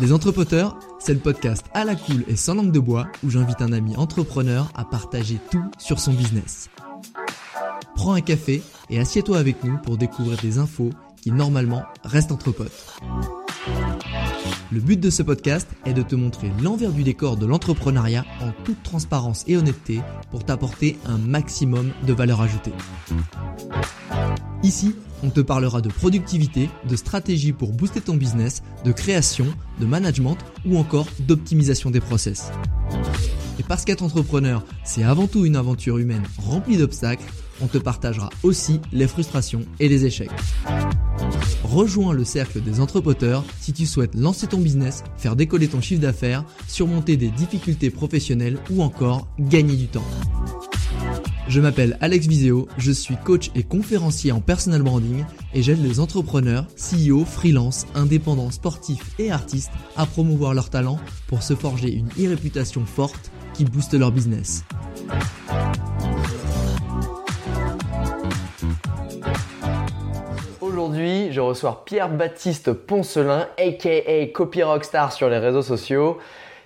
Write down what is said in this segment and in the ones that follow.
Les Entrepoteurs, c'est le podcast à la cool et sans langue de bois où j'invite un ami entrepreneur à partager tout sur son business. Prends un café et assieds-toi avec nous pour découvrir des infos qui normalement restent entre potes. Le but de ce podcast est de te montrer l'envers du décor de l'entrepreneuriat en toute transparence et honnêteté pour t'apporter un maximum de valeur ajoutée. Ici, on te parlera de productivité, de stratégie pour booster ton business, de création, de management ou encore d'optimisation des process. Et parce qu'être entrepreneur, c'est avant tout une aventure humaine remplie d'obstacles, on te partagera aussi les frustrations et les échecs. Rejoins le cercle des entrepreneurs si tu souhaites lancer ton business, faire décoller ton chiffre d'affaires, surmonter des difficultés professionnelles ou encore gagner du temps. Je m'appelle Alex Viseo, je suis coach et conférencier en personal branding et j'aide les entrepreneurs, CEO, freelance, indépendants, sportifs et artistes à promouvoir leurs talents pour se forger une e-réputation forte qui booste leur business. Aujourd'hui, je reçois Pierre-Baptiste Poncelin, aka Copy Rockstar sur les réseaux sociaux.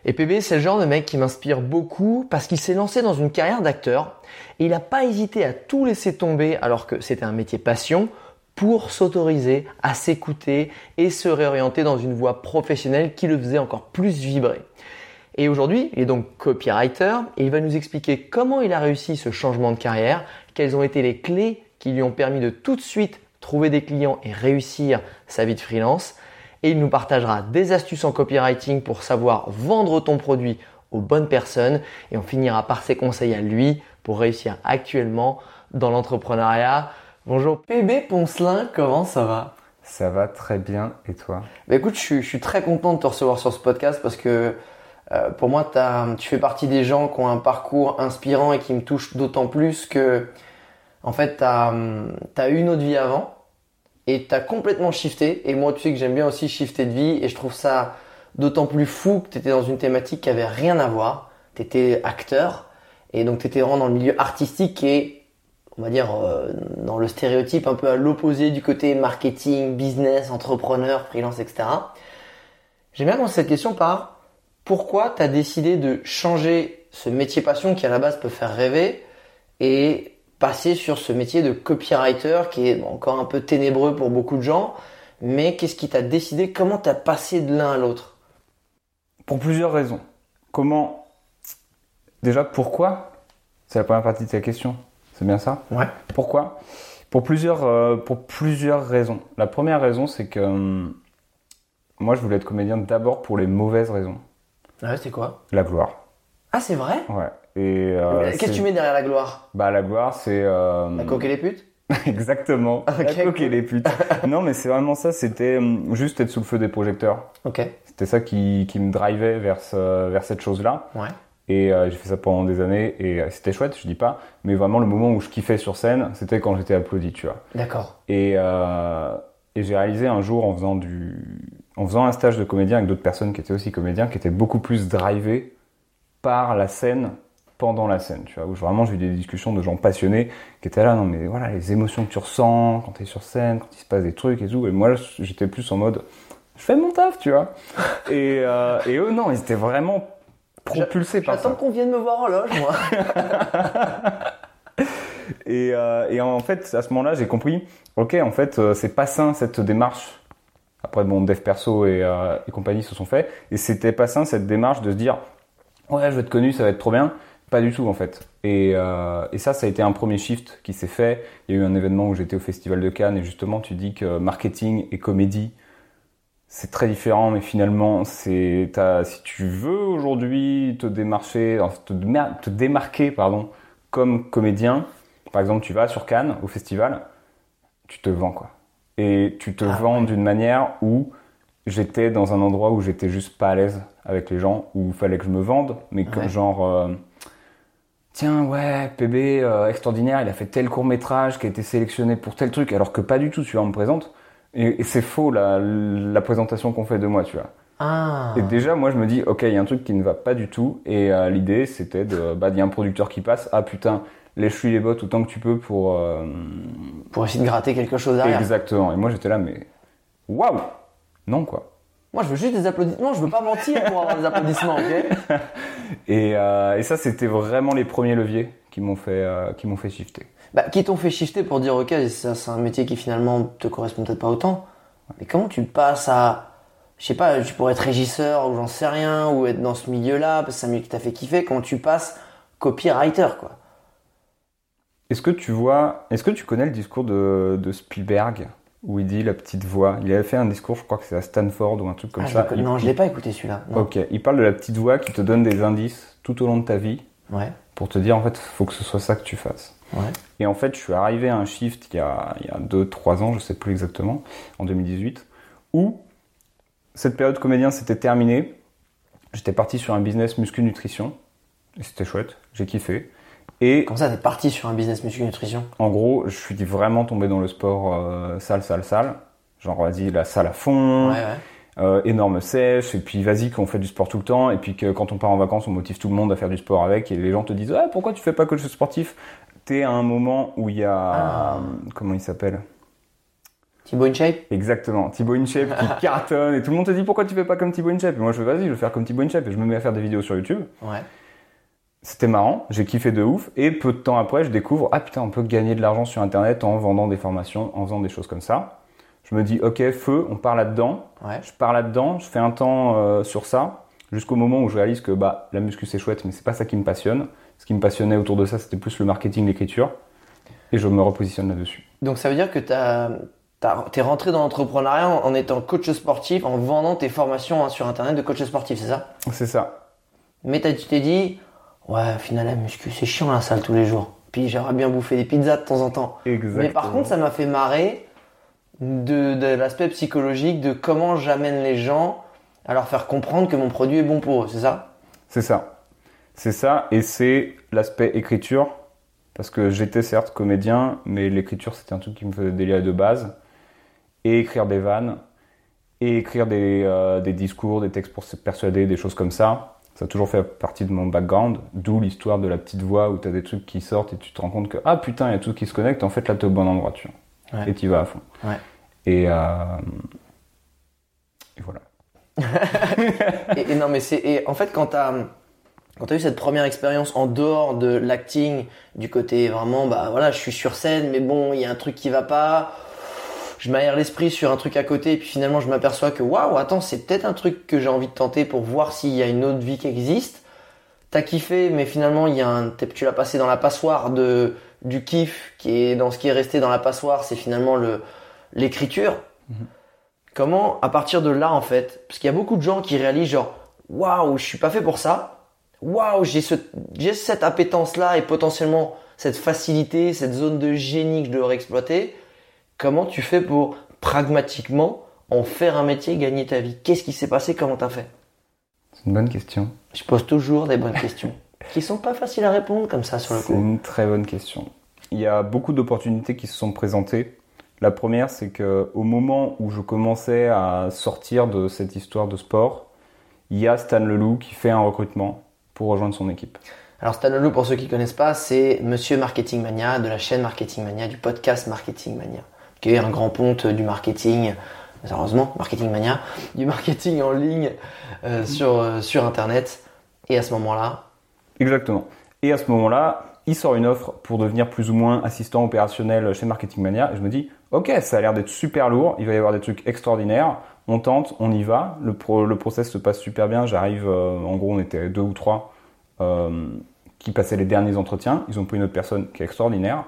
Et PB, c'est le genre de mec qui m'inspire beaucoup parce qu'il s'est lancé dans une carrière d'acteur et il n'a pas hésité à tout laisser tomber alors que c'était un métier passion pour s'autoriser à s'écouter et se réorienter dans une voie professionnelle qui le faisait encore plus vibrer. Et aujourd'hui, il est donc copywriter et il va nous expliquer comment il a réussi ce changement de carrière, quelles ont été les clés qui lui ont permis de tout de suite trouver des clients et réussir sa vie de freelance. Et il nous partagera des astuces en copywriting pour savoir vendre ton produit aux bonnes personnes. Et on finira par ses conseils à lui pour réussir actuellement dans l'entrepreneuriat. Bonjour. PB Poncelin, comment ça va? Ça va très bien. Et toi? Bah Écoute, je suis, très content de te recevoir sur ce podcast parce que euh, pour moi, tu fais partie des gens qui ont un parcours inspirant et qui me touchent d'autant plus que en fait, tu as, as eu une autre vie avant et tu as complètement shifté. Et moi, tu sais que j'aime bien aussi shifter de vie et je trouve ça d'autant plus fou que tu étais dans une thématique qui avait rien à voir. Tu étais acteur et donc tu étais vraiment dans le milieu artistique et on va dire euh, dans le stéréotype un peu à l'opposé du côté marketing, business, entrepreneur, freelance, etc. J'aime bien commencer cette question par pourquoi tu as décidé de changer ce métier passion qui à la base peut faire rêver et passer sur ce métier de copywriter qui est encore un peu ténébreux pour beaucoup de gens. Mais qu'est-ce qui t'a décidé? Comment t'as passé de l'un à l'autre? Pour plusieurs raisons. Comment Déjà, pourquoi? C'est la première partie de ta question. C'est bien ça? Ouais. Pourquoi? Pour plusieurs, euh, pour plusieurs raisons. La première raison, c'est que hum, moi, je voulais être comédien d'abord pour les mauvaises raisons. Ah ouais, c'est quoi? La gloire. Ah, c'est vrai? Ouais. Et euh, qu'est-ce que tu mets derrière la gloire Bah la gloire, c'est euh... la coque et les putes. Exactement. la coque et les putes. non, mais c'est vraiment ça. C'était hum, juste être sous le feu des projecteurs. Ok. C'était ça qui, qui me drivait vers ce, vers cette chose-là. Ouais. Et euh, j'ai fait ça pendant des années et euh, c'était chouette, je dis pas. Mais vraiment le moment où je kiffais sur scène, c'était quand j'étais applaudi, tu vois. D'accord. Et, euh, et j'ai réalisé un jour en faisant du, en faisant un stage de comédien avec d'autres personnes qui étaient aussi comédiens, qui étaient beaucoup plus drivés par la scène pendant la scène, tu vois, où vraiment j'ai eu des discussions de gens passionnés qui étaient là, non mais voilà, les émotions que tu ressens quand tu es sur scène, quand il se passe des trucs et tout, et moi j'étais plus en mode, je fais mon taf, tu vois. et, euh, et eux, non, ils étaient vraiment propulsés par ça. J'attends qu'on vienne me voir en loge, moi. et, euh, et, en fait, à ce moment-là, j'ai compris, ok, en fait, euh, c'est pas sain cette démarche. Après, bon, dev perso et, euh, et compagnie se sont faits, et c'était pas sain cette démarche de se dire, ouais, je vais être connu, ça va être trop bien. Pas du tout en fait. Et, euh, et, ça, ça a été un premier shift qui s'est fait. Il y a eu un événement où j'étais au Festival de Cannes et justement tu dis que marketing et comédie, c'est très différent, mais finalement, c'est si tu veux aujourd'hui te démarcher, te, te démarquer pardon, comme comédien, par exemple, tu vas sur Cannes au festival, tu te vends quoi. Et tu te Ah, vends d'une manière où j'étais dans un endroit où j'étais juste pas à l'aise avec les gens, où il fallait que je me vende, mais comme Ouais. genre, euh, tiens, ouais, PB, euh, extraordinaire, il a fait tel court métrage qui a été sélectionné pour tel truc, alors que pas du tout, tu vois, on me présente. Et, et c'est faux la, la présentation qu'on fait de moi, tu vois. Ah. Et déjà, moi, je me dis, ok, il y a un truc qui ne va pas du tout. Et euh, l'idée, c'était de, bah, il y a un producteur qui passe. Ah putain, lèche-lui les bottes autant que tu peux pour. euh, Pour essayer de gratter quelque chose derrière. Exactement. Et moi, j'étais là, mais waouh, non quoi. Moi, je veux juste des applaudissements. Je veux pas mentir pour avoir des applaudissements, ok Et, euh, et ça, c'était vraiment les premiers leviers qui m'ont fait, euh, qui m'ont fait shifter. bah, Qui t'ont fait shifter pour dire, ok, ça, c'est un métier qui finalement te correspond peut-être pas autant. Mais comment tu passes à, je sais pas, tu pourrais être régisseur ou j'en sais rien, ou être dans ce milieu-là, parce que c'est un milieu qui t'a fait kiffer. Comment tu passes copywriter, quoi? Est-ce que tu vois, est-ce que tu connais le discours de, de Spielberg? Où il dit la petite voix Il avait fait un discours, je crois que c'est à Stanford ou un truc comme Ah, je ça. Il- Non, je l'ai pas écouté celui-là. Ok, il parle de la petite voix qui te donne des indices tout au long de ta vie Ouais, pour te dire en fait, faut que ce soit ça que tu fasses. ouais. Et en fait, je suis arrivé à un shift il y a, il y a 2-3 ans, je sais plus exactement, en 2018, où cette période comédien s'était terminée. J'étais parti sur un business muscu-nutrition. Et c'était chouette, j'ai kiffé. Et Comme ça, t'es parti sur un business muscu-nutrition. en gros, je suis vraiment tombé dans le sport euh, salle, salle, salle. Genre, vas-y, la salle à fond, Ouais, ouais. euh, énorme sèche, et puis vas-y qu'on fait du sport tout le temps, et puis que quand on part en vacances, on motive tout le monde à faire du sport avec, et les gens te disent ah pourquoi tu fais pas coach sportif? T'es à un moment où il y a Ah. comment il s'appelle? Thibaut InShape? Exactement, Thibaut InShape qui cartonne, et tout le monde te dit pourquoi tu fais pas comme Thibaut InShape? Et moi je fais vas-y, je vais faire comme Thibaut InShape, et je me mets à faire des vidéos sur YouTube. Ouais. C'était marrant, j'ai kiffé de ouf, et peu de temps après, je découvre ah putain, on peut gagner de l'argent sur Internet en vendant des formations, en faisant des choses comme ça. Je me dis ok feu, on part là-dedans. Ouais. Je pars là-dedans, je fais un temps euh, sur ça, jusqu'au moment où je réalise que bah, la muscu c'est chouette, mais c'est pas ça qui me passionne. Ce qui me passionnait autour de ça, c'était plus le marketing, l'écriture. Et je me repositionne là-dessus. Donc ça veut dire que t'as, t'as- t'es rentré dans l'entrepreneuriat en, en étant coach sportif, en vendant tes formations hein, sur internet de coach sportif, c'est ça? C'est ça. Mais tu t'es dit, ouais, au final, la muscu, c'est chiant la salle tous les jours. Puis j'aimerais bien bouffer des pizzas de temps en temps. Exactement. Mais par contre, ça m'a fait marrer de, de l'aspect psychologique de comment j'amène les gens à leur faire comprendre que mon produit est bon pour eux, c'est ça? C'est ça. C'est ça, et c'est l'aspect écriture. Parce que j'étais certes comédien, mais l'écriture c'était un truc qui me faisait délirer de base. Et écrire des vannes, et écrire des, euh, des discours, des textes pour se persuader, des choses comme ça. Ça a toujours fait partie de mon background, d'où l'histoire de la petite voix où tu as des trucs qui sortent et tu te rends compte que ah putain, il y a tout qui se connecte, en fait là tu es au bon endroit, tu vois. Ouais. Et tu vas à fond. Ouais. Et, euh, et voilà. et, et non, mais c'est. En fait, quand t'as. Quand t'as eu cette première expérience en dehors de l'acting, du côté vraiment, bah voilà, je suis sur scène, mais bon, il y a un truc qui va pas, je m'aère l'esprit sur un truc à côté, et puis finalement je m'aperçois que waouh, attends, c'est peut-être un truc que j'ai envie de tenter pour voir s'il y a une autre vie qui existe. T'as kiffé, mais finalement il y a un, tu l'as passé dans la passoire de du kiff qui est dans ce qui est resté dans la passoire, c'est finalement le l'écriture. Comment, à partir de là, en fait, parce qu'il y a beaucoup de gens qui réalisent genre, waouh, je suis pas fait pour ça. Waouh, j'ai ce, j'ai cette appétence-là et potentiellement cette facilité, cette zone de génie que je devrais exploiter. Comment tu fais pour pragmatiquement en faire un métier, gagner ta vie? Qu'est-ce qui s'est passé? Comment t'as fait? C'est une bonne question. Je pose toujours des bonnes questions qui sont pas faciles à répondre comme ça sur le C'est coup. une très bonne question. Il y a beaucoup d'opportunités qui se sont présentées. La première, c'est que au moment où je commençais à sortir de cette histoire de sport, il y a Stan Leloup qui fait un recrutement pour rejoindre son équipe. Alors Stan Leloup, pour ceux qui connaissent pas, c'est Monsieur Marketing Mania de la chaîne Marketing Mania, du podcast Marketing Mania, un grand ponte du marketing, heureusement, Marketing Mania, du marketing en ligne euh, sur, euh, sur Internet. Et à ce moment-là, Exactement. Et à ce moment-là, il sort une offre pour devenir plus ou moins assistant opérationnel chez Marketing Mania. Et je me dis, ok, ça a l'air d'être super lourd, il va y avoir des trucs extraordinaires. On tente, on y va. Le, le process se passe super bien. J'arrive, euh, en gros, on était deux ou trois qui passaient les derniers entretiens. Ils ont pris une autre personne qui est extraordinaire.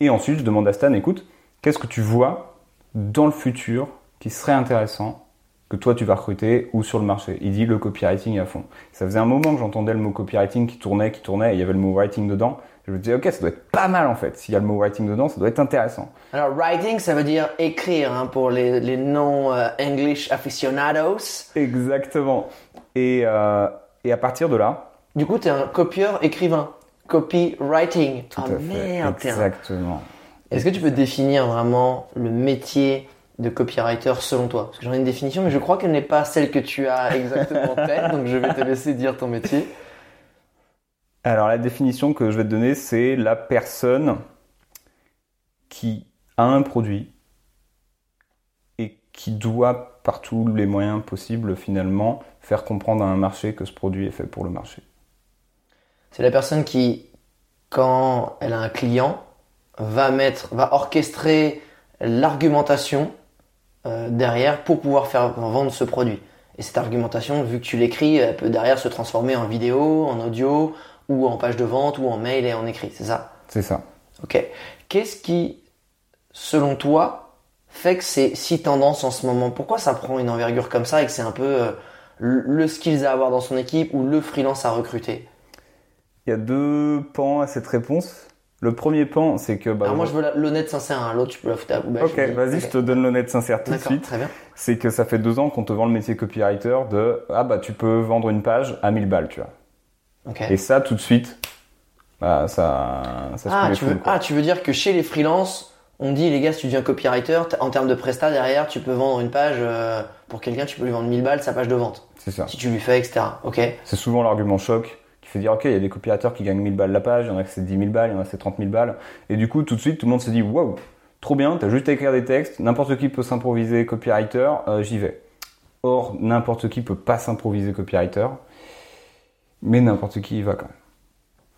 Et ensuite, je demande à Stan, écoute, qu'est-ce que tu vois dans le futur qui serait intéressant que toi tu vas recruter ou sur le marché? Il dit le copywriting à fond. Ça faisait un moment que j'entendais le mot copywriting qui tournait, qui tournait, et il y avait le mot writing dedans. Je me disais, ok, ça doit être pas mal en fait. S'il y a le mot writing dedans, ça doit être intéressant. Alors, writing, ça veut dire écrire hein, pour les, les non-English aficionados. Exactement. Et, euh, et à partir de là. Du coup, tu es un copieur écrivain. Copywriting. Tout ah à merde, Exactement. Est-ce que tu peux définir vraiment le métier de copywriter selon toi? Parce que j'en ai une définition, mais je crois qu'elle n'est pas celle que tu as exactement faite, donc je vais te laisser dire ton métier. Alors la définition que je vais te donner, c'est la personne qui a un produit et qui doit par tous les moyens possibles finalement faire comprendre à un marché que ce produit est fait pour le marché. C'est la personne qui, quand elle a un client, va mettre, va orchestrer l'argumentation euh, derrière pour pouvoir faire vendre ce produit. Et cette argumentation, vu que tu l'écris, elle peut derrière se transformer en vidéo, en audio, ou en page de vente, ou en mail et en écrit. C'est ça? C'est ça. Ok. Qu'est-ce qui, selon toi, fait que c'est si tendance en ce moment? Pourquoi ça prend une envergure comme ça et que c'est un peu euh, le le skills à avoir dans son équipe ou le freelance à recruter? Il y a deux pans à cette réponse. Le premier pan, c'est que... Bah, Alors moi je veux l'honnête sincère, hein. l'autre tu peux la foutre à la. Ok, vas-y, je te donne l'honnête sincère tout de suite. très bien. C'est que ça fait deux ans qu'on te vend le métier copywriter de ah bah tu peux vendre une page à 1000 balles, tu vois. Ok. Et ça, tout de suite, bah ça, ça se Ah veux, quoi. ah, tu veux dire que chez les freelances, on dit les gars, si tu deviens copywriter, en termes de prestat derrière, tu peux vendre une page euh, pour quelqu'un, tu peux lui vendre 1000 balles sa page de vente. C'est ça. Si tu lui fais, etc. Ok. C'est souvent l'argument choc fait dire ok, il y a des copywriters qui gagnent 1000 balles la page, il y en a que c'est 10 000 balles, il y en a que c'est 30 000 balles. Et du coup, tout de suite, tout le monde se dit waouh, trop bien, t'as juste à écrire des textes, n'importe qui peut s'improviser copywriter, euh, j'y vais. Or, n'importe qui peut pas s'improviser copywriter, mais n'importe qui y va quand même.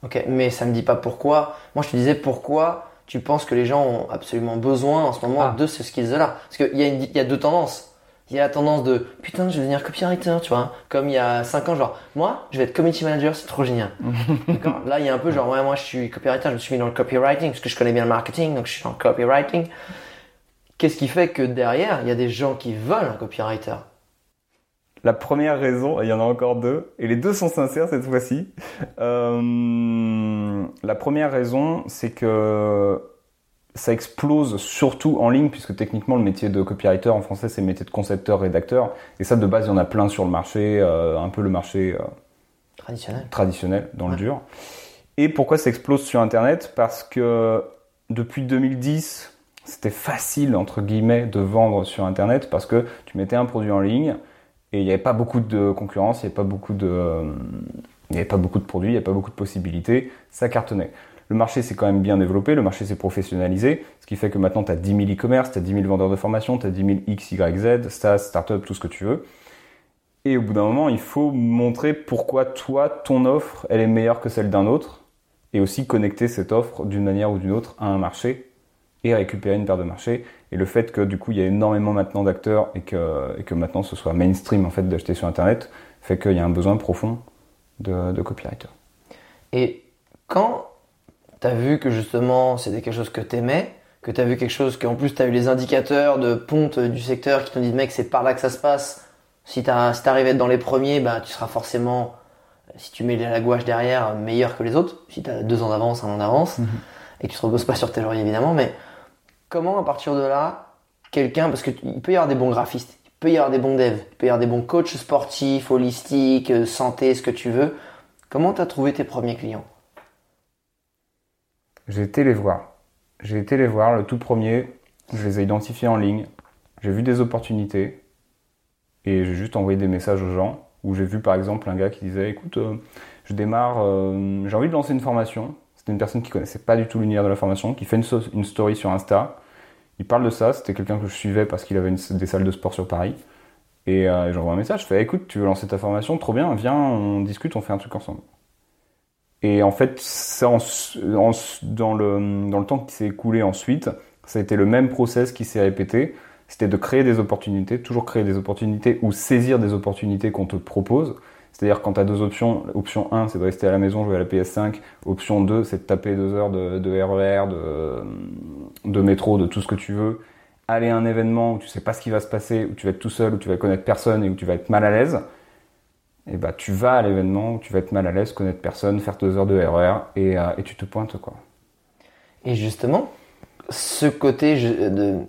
Ok, mais ça me dit pas pourquoi. Moi, je te disais pourquoi tu penses que les gens ont absolument besoin en ce moment Ah. de ce skills-là. Parce qu'il y, a une- il y a deux tendances. Il y a la tendance de putain, je vais devenir copywriter, tu vois. Comme il y a 5 ans, genre, moi, je vais être community manager, c'est trop génial. D'accord? Là, il y a un peu genre, ouais, moi, je suis copywriter, je me suis mis dans le copywriting parce que je connais bien le marketing, donc je suis dans le copywriting. Qu'est-ce qui fait que derrière, il y a des gens qui veulent un copywriter? La première raison, il y en a encore deux, et les deux sont sincères cette fois-ci. Euh, la première raison, c'est que ça explose surtout en ligne, puisque techniquement le métier de copywriter en français c'est le métier de concepteur-rédacteur, et ça de base il y en a plein sur le marché, euh, un peu le marché euh, Traditionnel. traditionnel dans le dur. Et pourquoi ça explose sur Internet? Parce que depuis 2010, c'était facile entre guillemets de vendre sur Internet parce que tu mettais un produit en ligne et il n'y avait pas beaucoup de concurrence, il n'y avait pas beaucoup de, euh, il n'y avait pas beaucoup de produits, il n'y avait pas beaucoup de possibilités, ça cartonnait. Le marché s'est quand même bien développé, le marché s'est professionnalisé, ce qui fait que maintenant tu as 10 000 e-commerce, tu as 10 000 vendeurs de formation, tu as 10 000 X, Y, Z, SaaS, startup, tout ce que tu veux. Et au bout d'un moment, il faut montrer pourquoi toi, ton offre, elle est meilleure que celle d'un autre, et aussi connecter cette offre d'une manière ou d'une autre à un marché et récupérer une part de marché. Et le fait que du coup, il y a énormément maintenant d'acteurs et que, et que maintenant ce soit mainstream en fait d'acheter sur Internet, fait qu'il y a un besoin profond de, de copywriter. Et quand tu as vu que justement c'était quelque chose que tu aimais, que tu as vu quelque chose qu'en plus tu as eu les indicateurs de ponte du secteur qui t'ont dit mec c'est par là que ça se passe, si tu si t'arrives à être dans les premiers, bah, tu seras forcément, si tu mets la gouache derrière, meilleur que les autres, si tu as deux ans d'avance, un an d'avance, et que tu te reposes pas sur tes lauriers évidemment, mais comment à partir de là, quelqu'un, parce qu'il peut y avoir des bons graphistes, il peut y avoir des bons devs, il peut y avoir des bons coachs sportifs, holistiques, euh, santé, ce que tu veux, comment tu as trouvé tes premiers clients? J'ai été les voir. J'ai été les voir, le tout premier, je les ai identifiés en ligne, j'ai vu des opportunités, et j'ai juste envoyé des messages aux gens, où j'ai vu par exemple un gars qui disait, écoute, euh, je démarre, euh, j'ai envie de lancer une formation. C'était une personne qui connaissait pas du tout l'univers de la formation, qui fait une, story sur Insta. Il parle de ça, c'était quelqu'un que je suivais parce qu'il avait des salles de sport sur Paris. Et euh, j'envoie un message, je fais écoute, tu veux lancer ta formation, trop bien, viens, on discute, on fait un truc ensemble. Et en fait, ça, en en dans, le, dans le temps qui s'est écoulé ensuite, ça a été le même process qui s'est répété. C'était de créer des opportunités, toujours créer des opportunités ou saisir des opportunités qu'on te propose. C'est-à-dire quand tu as deux options, option 1 c'est de rester à la maison jouer à la PS5, option 2 c'est de taper deux heures de, de RER, de, de métro, de tout ce que tu veux, aller à un événement où tu sais pas ce qui va se passer, où tu vas être tout seul, où tu vas connaître personne et où tu vas être mal à l'aise, et bah tu vas à l'événement tu vas être mal à l'aise, connaître personne, faire deux heures de RER et, tu te pointes quoi. Et justement, ce côté de,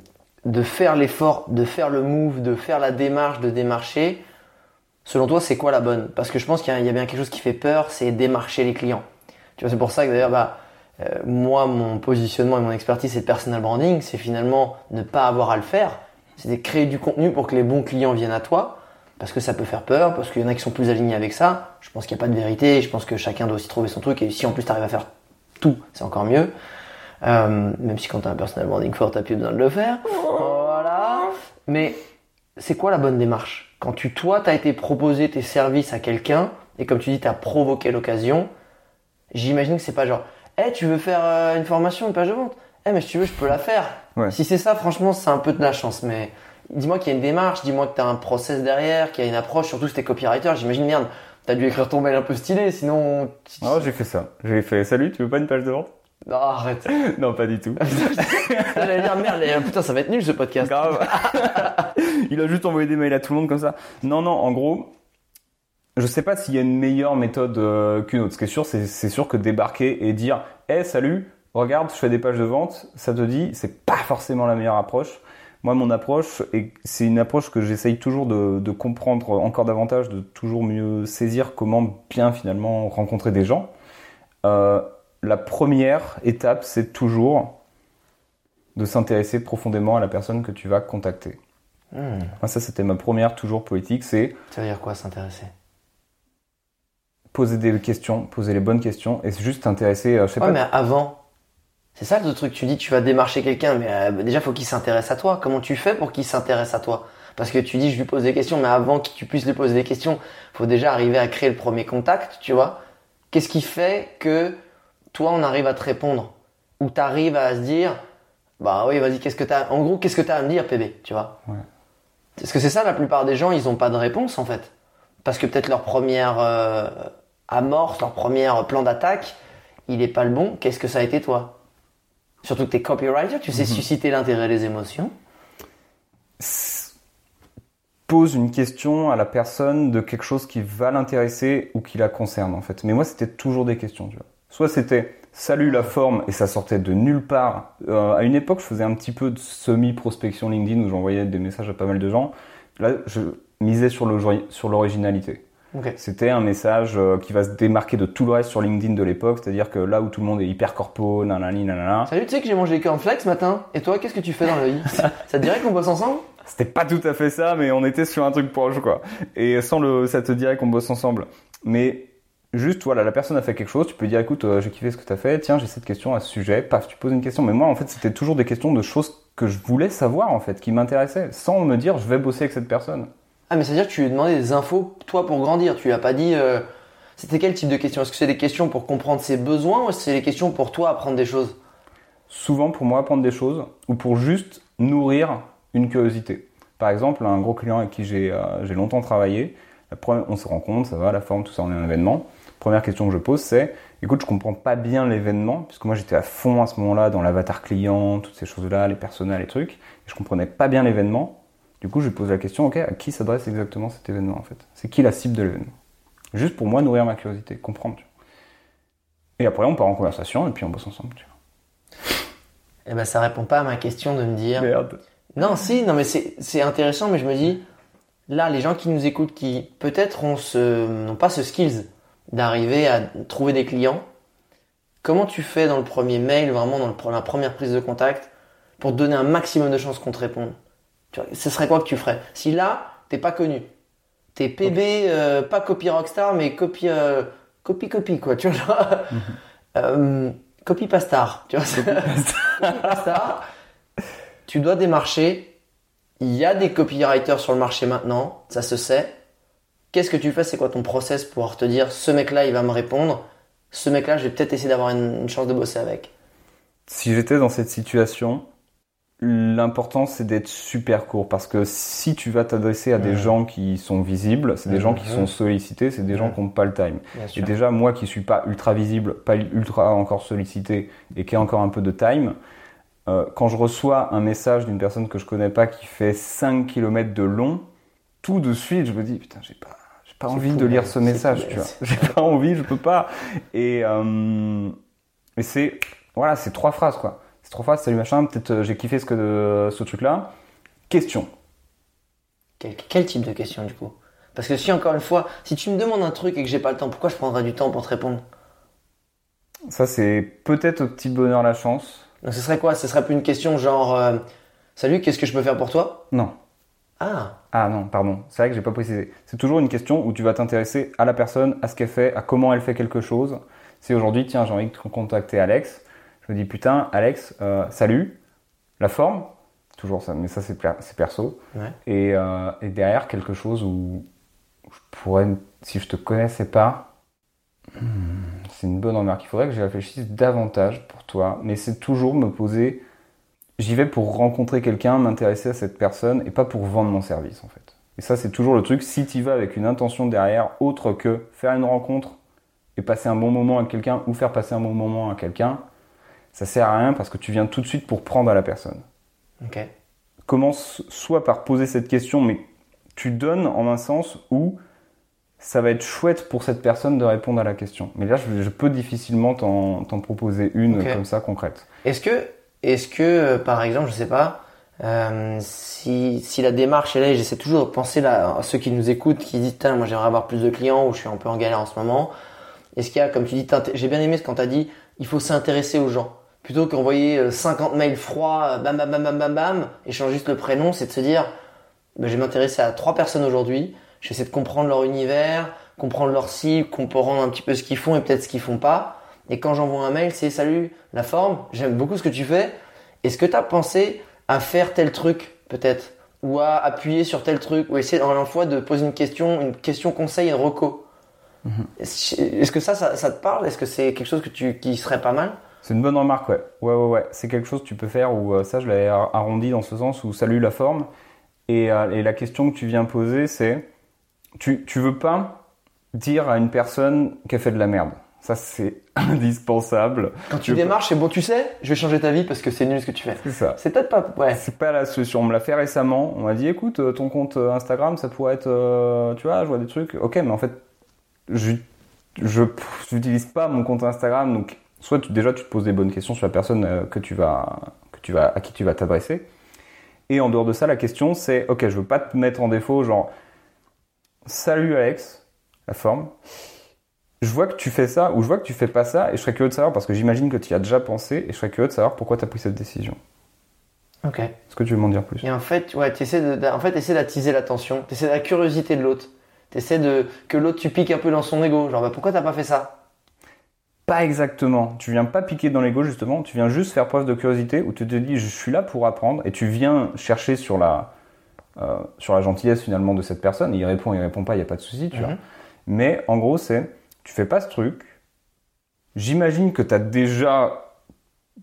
de faire l'effort, de faire le move, de faire la démarche, de démarcher, selon toi, c'est quoi la bonne? Parce que je pense qu'il y, y a bien quelque chose qui fait peur, c'est démarcher les clients. Tu vois, c'est pour ça que d'ailleurs, bah, euh, moi, mon positionnement et mon expertise, c'est le personal branding, c'est finalement ne pas avoir à le faire, c'est de créer du contenu pour que les bons clients viennent à toi, parce que ça peut faire peur, parce qu'il y en a qui sont plus alignés avec ça. Je pense qu'il n'y a pas de vérité, je pense que chacun doit aussi trouver son truc, et si en plus tu arrives à faire tout, c'est encore mieux. Euh, même si quand tu as un personal branding fort, tu plus besoin de le faire. Voilà. Mais c'est quoi la bonne démarche? Quand tu, toi, tu as été proposé tes services à quelqu'un, et comme tu dis, tu as provoqué l'occasion, j'imagine que c'est pas genre, eh, tu veux faire euh, une formation, une page de vente? Eh, mais si tu veux, je peux la faire. Ouais. Si c'est ça, franchement, c'est un peu de la chance. Mais dis-moi qu'il y a une démarche, dis-moi que tu as un process derrière, qu'il y a une approche, surtout si t'es copywriter. J'imagine, merde, t'as dû écrire ton mail un peu stylé, sinon. tu- Oh, j'ai fait ça. J'ai fait salut, tu veux pas une page de vente? Non, arrête. Non, pas du tout. J'allais dire, merde, les- putain, ça va être nul ce podcast. Grave. Il a juste envoyé des mails à tout le monde comme ça. Non, non, en gros, je sais pas s'il y a une meilleure méthode euh, qu'une autre. Ce qui est sûr, c'est sûr que débarquer et dire Hé, salut, regarde, je fais des pages de vente, ça te dit, c'est pas forcément la meilleure approche. Moi, mon approche, et c'est une approche que j'essaye toujours de, de comprendre encore davantage, de toujours mieux saisir comment bien finalement rencontrer des gens. Euh, la première étape, c'est toujours de s'intéresser profondément à la personne que tu vas contacter. Hmm, ça, c'était ma première toujours politique, c'est ça veut dire quoi s'intéresser? Poser des questions, poser les bonnes questions, et c'est juste t'intéresser, euh, je sais Ouais, pas. mais avant, c'est ça le truc. Tu dis, tu vas démarcher quelqu'un, mais euh, déjà, faut qu'il s'intéresse à toi. Comment tu fais pour qu'il s'intéresse à toi? Parce que tu dis, je lui pose des questions, mais avant que tu puisses lui poser des questions, faut déjà arriver à créer le premier contact, tu vois. Qu'est-ce qui fait que toi, on arrive à te répondre? Ou t'arrives à se dire, bah oui, vas-y, qu'est-ce que t'as En gros, qu'est-ce que t'as à me dire, PB, tu vois? Ouais. Parce que c'est ça, la plupart des gens, ils ont pas de réponse, en fait. Parce que peut-être leur première euh, amorce, leur premier plan d'attaque, il est pas le bon. Qu'est-ce que ça a été, toi? Surtout que t'es copywriter, tu sais susciter l'intérêt et les émotions. Pose une question à la personne de quelque chose qui va l'intéresser ou qui la concerne, en fait. Mais moi, c'était toujours des questions, tu vois. Soit c'était salut la forme et ça sortait de nulle part. Euh, à une époque, je faisais un petit peu de semi-prospection LinkedIn où j'envoyais des messages à pas mal de gens. Là, je misais sur l'originalité. C'était un message euh, qui va se démarquer de tout le reste sur LinkedIn de l'époque, c'est-à-dire que là où tout le monde est hyper corpo, nanani, nanana, Salut, tu sais que j'ai mangé des cornflakes ce matin Et toi, qu'est-ce que tu fais dans vie Ça te dirait qu'on bosse ensemble? C'était pas tout à fait ça, mais on était sur un truc proche, quoi. Et sans le, ça te dirait qu'on bosse ensemble. Mais juste, voilà, la personne a fait quelque chose, tu peux dire, écoute, euh, j'ai kiffé ce que t'as fait, tiens, j'ai cette question à ce sujet, paf, tu poses une question. Mais moi, en fait, c'était toujours des questions de choses que je voulais savoir, en fait, qui m'intéressaient, sans me dire, je vais bosser avec cette personne. Ah, mais c'est-à-dire que tu lui as demandé des infos, toi, pour grandir. Tu lui as pas dit. euh, C'était quel type de questions? Est-ce que c'est des questions pour comprendre ses besoins ou est-ce que c'est des questions pour toi apprendre des choses? Souvent pour moi apprendre des choses ou pour juste nourrir une curiosité. Par exemple, un gros client avec qui j'ai euh, longtemps travaillé, on se rend compte, ça va, la forme, tout ça, on est un événement. Première question que je pose, c'est écoute, je comprends pas bien l'événement, puisque moi j'étais à fond à ce moment-là dans l'avatar client, toutes ces choses-là, les personas, les trucs, et je comprenais pas bien l'événement. Du coup, je lui pose la question, ok, à qui s'adresse exactement cet événement en fait? C'est qui la cible de l'événement? Juste pour moi nourrir ma curiosité, comprendre. tu vois. Et après, on part en conversation et puis on bosse ensemble. Tu Eh ben, ça répond pas à ma question de me dire. Merde. Non, si, non, mais c'est intéressant, mais je me dis, là, les gens qui nous écoutent, qui peut-être ont n'ont pas ce skills d'arriver à trouver des clients, comment tu fais dans le premier mail, vraiment dans le- la première prise de contact, pour donner un maximum de chances qu'on te réponde? Ce serait quoi que tu ferais Si là, t'es pas connu, t'es PB, euh, pas copy rockstar, mais copy, euh, copy copy, quoi, tu vois, euh, copy pas star, tu vois, copy pas star tu dois démarcher. Il y a des copywriters sur le marché maintenant, ça se sait. Qu'est-ce que tu fais? C'est quoi ton process pour te dire ce mec-là, il va me répondre. Ce mec-là, je vais peut-être essayer d'avoir une, une chance de bosser avec. Si j'étais dans cette situation, l'important c'est d'être super court parce que si tu vas t'adresser à des gens qui sont visibles, c'est des gens qui Mhm. sont sollicités, c'est des gens qui n'ont pas le time. Et déjà moi qui suis pas ultra visible, pas ultra encore sollicité et qui ai encore un peu de time, euh, quand je reçois un message d'une personne que je connais pas qui fait 5 km de long, tout de suite, je me dis, putain, j'ai pas, j'ai pas envie de lire ce message, tu vois. J'ai pas envie, je peux pas. Et, euh, et c'est, voilà, c'est trois phrases, quoi. Phrases, salut machin, peut-être euh, j'ai kiffé ce, que, ce truc-là. Question. Quel, quel type de question du coup? Parce que si encore une fois, si tu me demandes un truc et que j'ai pas le temps, pourquoi je prendrais du temps pour te répondre? Ça, c'est peut-être au petit bonheur la chance. Donc ce serait quoi? Ce serait plus une question genre euh, Salut, qu'est-ce que je peux faire pour toi? Non. Ah, Ah non, pardon, c'est vrai que j'ai pas précisé. C'est toujours une question où tu vas t'intéresser à la personne, à ce qu'elle fait, à comment elle fait quelque chose. C'est aujourd'hui, tiens, j'ai envie de contacter Alex. Je me dis, putain, Alex, euh, salut, la forme, toujours ça, mais ça c'est per- c'est perso. ouais. Et, euh, et derrière, quelque chose où je pourrais, si je te connaissais pas, hmm, c'est une bonne remarque. Il faudrait que j'y réfléchisse davantage pour toi, mais c'est toujours me poser. J'y vais pour rencontrer quelqu'un, m'intéresser à cette personne et pas pour vendre mon service en fait. Et ça, c'est toujours le truc. Si tu vas avec une intention derrière, autre que faire une rencontre et passer un bon moment à quelqu'un ou faire passer un bon moment à quelqu'un, ça sert à rien parce que tu viens tout de suite pour prendre à la personne Ok. commence soit par poser cette question, mais tu donnes en un sens où ça va être chouette pour cette personne de répondre à la question. Mais là, je, je peux difficilement t'en proposer une comme ça concrète. Est-ce que, est-ce que, euh, par exemple, je sais pas, euh, si, si la démarche est là, et j'essaie toujours de penser là, à ceux qui nous écoutent, qui disent, moi j'aimerais avoir plus de clients ou je suis un peu en galère en ce moment. Est-ce qu'il y a, comme tu dis, j'ai bien aimé ce quand tu as dit, il faut s'intéresser aux gens. Plutôt qu'envoyer euh, 50 mails froids, euh, bam bam bam bam bam bam, et changer juste le prénom, c'est de se dire, ben, je vais m'intéresser à trois personnes aujourd'hui, je vais essayer de comprendre leur univers, comprendre leur cible, comprendre un petit peu ce qu'ils font et peut-être ce qu'ils font pas. Et quand j'envoie un mail, c'est salut, la forme, j'aime beaucoup ce que tu fais. Est-ce que tu as pensé à faire tel truc, peut-être? Ou à appuyer sur tel truc? Ou essayer en fois de poser une question, une question conseil, un reco Est-ce est-ce que ça, ça, ça te parle? Est-ce que c'est quelque chose que tu, qui serait pas mal? C'est une bonne remarque, ouais. Ouais, ouais, ouais. C'est quelque chose que tu peux faire où euh, ça, je l'avais ar- arrondi dans ce sens où salut la forme. Et, euh, et la question que tu viens poser, c'est tu, tu veux pas dire à une personne qu'elle fait de la merde. Ça, c'est indispensable. Quand tu Je- démarches, c'est bon, tu sais, je vais changer ta vie parce que c'est nul ce que tu fais. C'est ça. C'est peut-être pas. Ouais. C'est pas la solution. On me l'a fait récemment. On m'a dit, écoute, euh, ton compte Instagram, ça pourrait être, euh, tu vois, je vois des trucs. Ok, mais en fait, je je j'utilise pas mon compte Instagram. Donc, soit tu, déjà tu te poses des bonnes questions sur la personne euh, que tu vas, que tu vas, à qui tu vas t'adresser. Et en dehors de ça, la question c'est, ok, je veux pas te mettre en défaut, genre, salut Alex, la forme. Je vois que tu fais ça ou je vois que tu fais pas ça et je serais curieux de savoir parce que j'imagine que tu y as déjà pensé et je serais curieux de savoir pourquoi tu as pris cette décision. Ok. Est-ce que tu veux m'en dire plus? Et en fait, ouais, tu essaies de- en fait, d'attiser l'attention, tu essaies de la curiosité de l'autre. Tu essaies de que l'autre tu piques un peu dans son ego, genre bah, pourquoi t'as pas fait ça? Pas exactement. Tu viens pas piquer dans l'ego justement. Tu viens juste faire preuve de curiosité où tu te dis je suis là pour apprendre et tu viens chercher sur la euh, sur la gentillesse finalement de cette personne. Il répond, il répond pas, il y a pas de souci, tu Mhm. vois. Mais en gros c'est tu fais pas ce truc. J'imagine que tu as déjà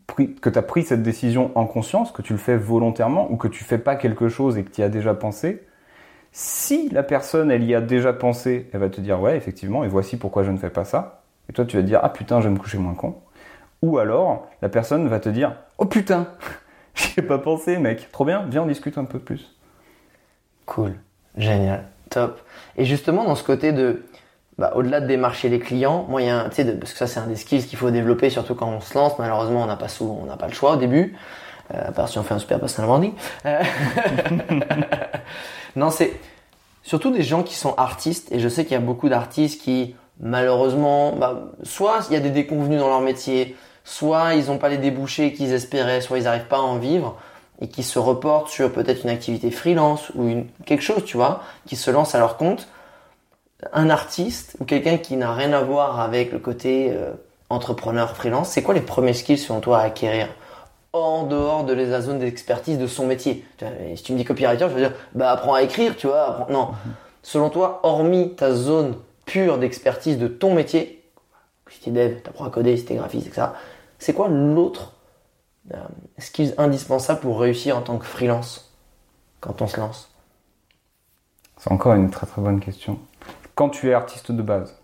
pris que tu as pris cette décision en conscience, que tu le fais volontairement ou que tu fais pas quelque chose et que tu y as déjà pensé. Si la personne elle y a déjà pensé, elle va te dire ouais effectivement et voici pourquoi je ne fais pas ça. Et toi, tu vas te dire, ah putain, je vais me coucher moins con. Ou alors, la personne va te dire, oh putain, j'y ai pas pensé, mec. Trop bien, viens, on discute un peu plus. Cool, génial, top. Et justement dans ce côté de bah, au-delà de démarcher les clients, moi il y a un, tu sais, parce que ça c'est un des skills qu'il faut développer surtout quand on se lance. Malheureusement, on n'a pas souvent, on n'a pas le choix au début, euh, à part si on fait un super personal branding. Euh, non, c'est surtout des gens qui sont artistes, et je sais qu'il y a beaucoup d'artistes qui, malheureusement, bah, soit il y a des déconvenus dans leur métier, soit ils n'ont pas les débouchés qu'ils espéraient, soit ils n'arrivent pas à en vivre, et qui se reportent sur peut-être une activité freelance ou une, quelque chose, tu vois, qui se lance à leur compte. Un artiste ou quelqu'un qui n'a rien à voir avec le côté euh, entrepreneur freelance, c'est quoi les premiers skills selon toi à acquérir? En dehors de la zone d'expertise de son métier. Si tu me dis copywriter, je veux dire, bah apprends à écrire, tu vois. apprends- Non. Selon toi, hormis ta zone pure d'expertise de ton métier, si t'es dev, t'apprends à coder, si t'es graphiste, etc. C'est quoi l'autre euh, skills indispensable pour réussir en tant que freelance quand on se lance? C'est encore une très très bonne question. Quand tu es artiste de base,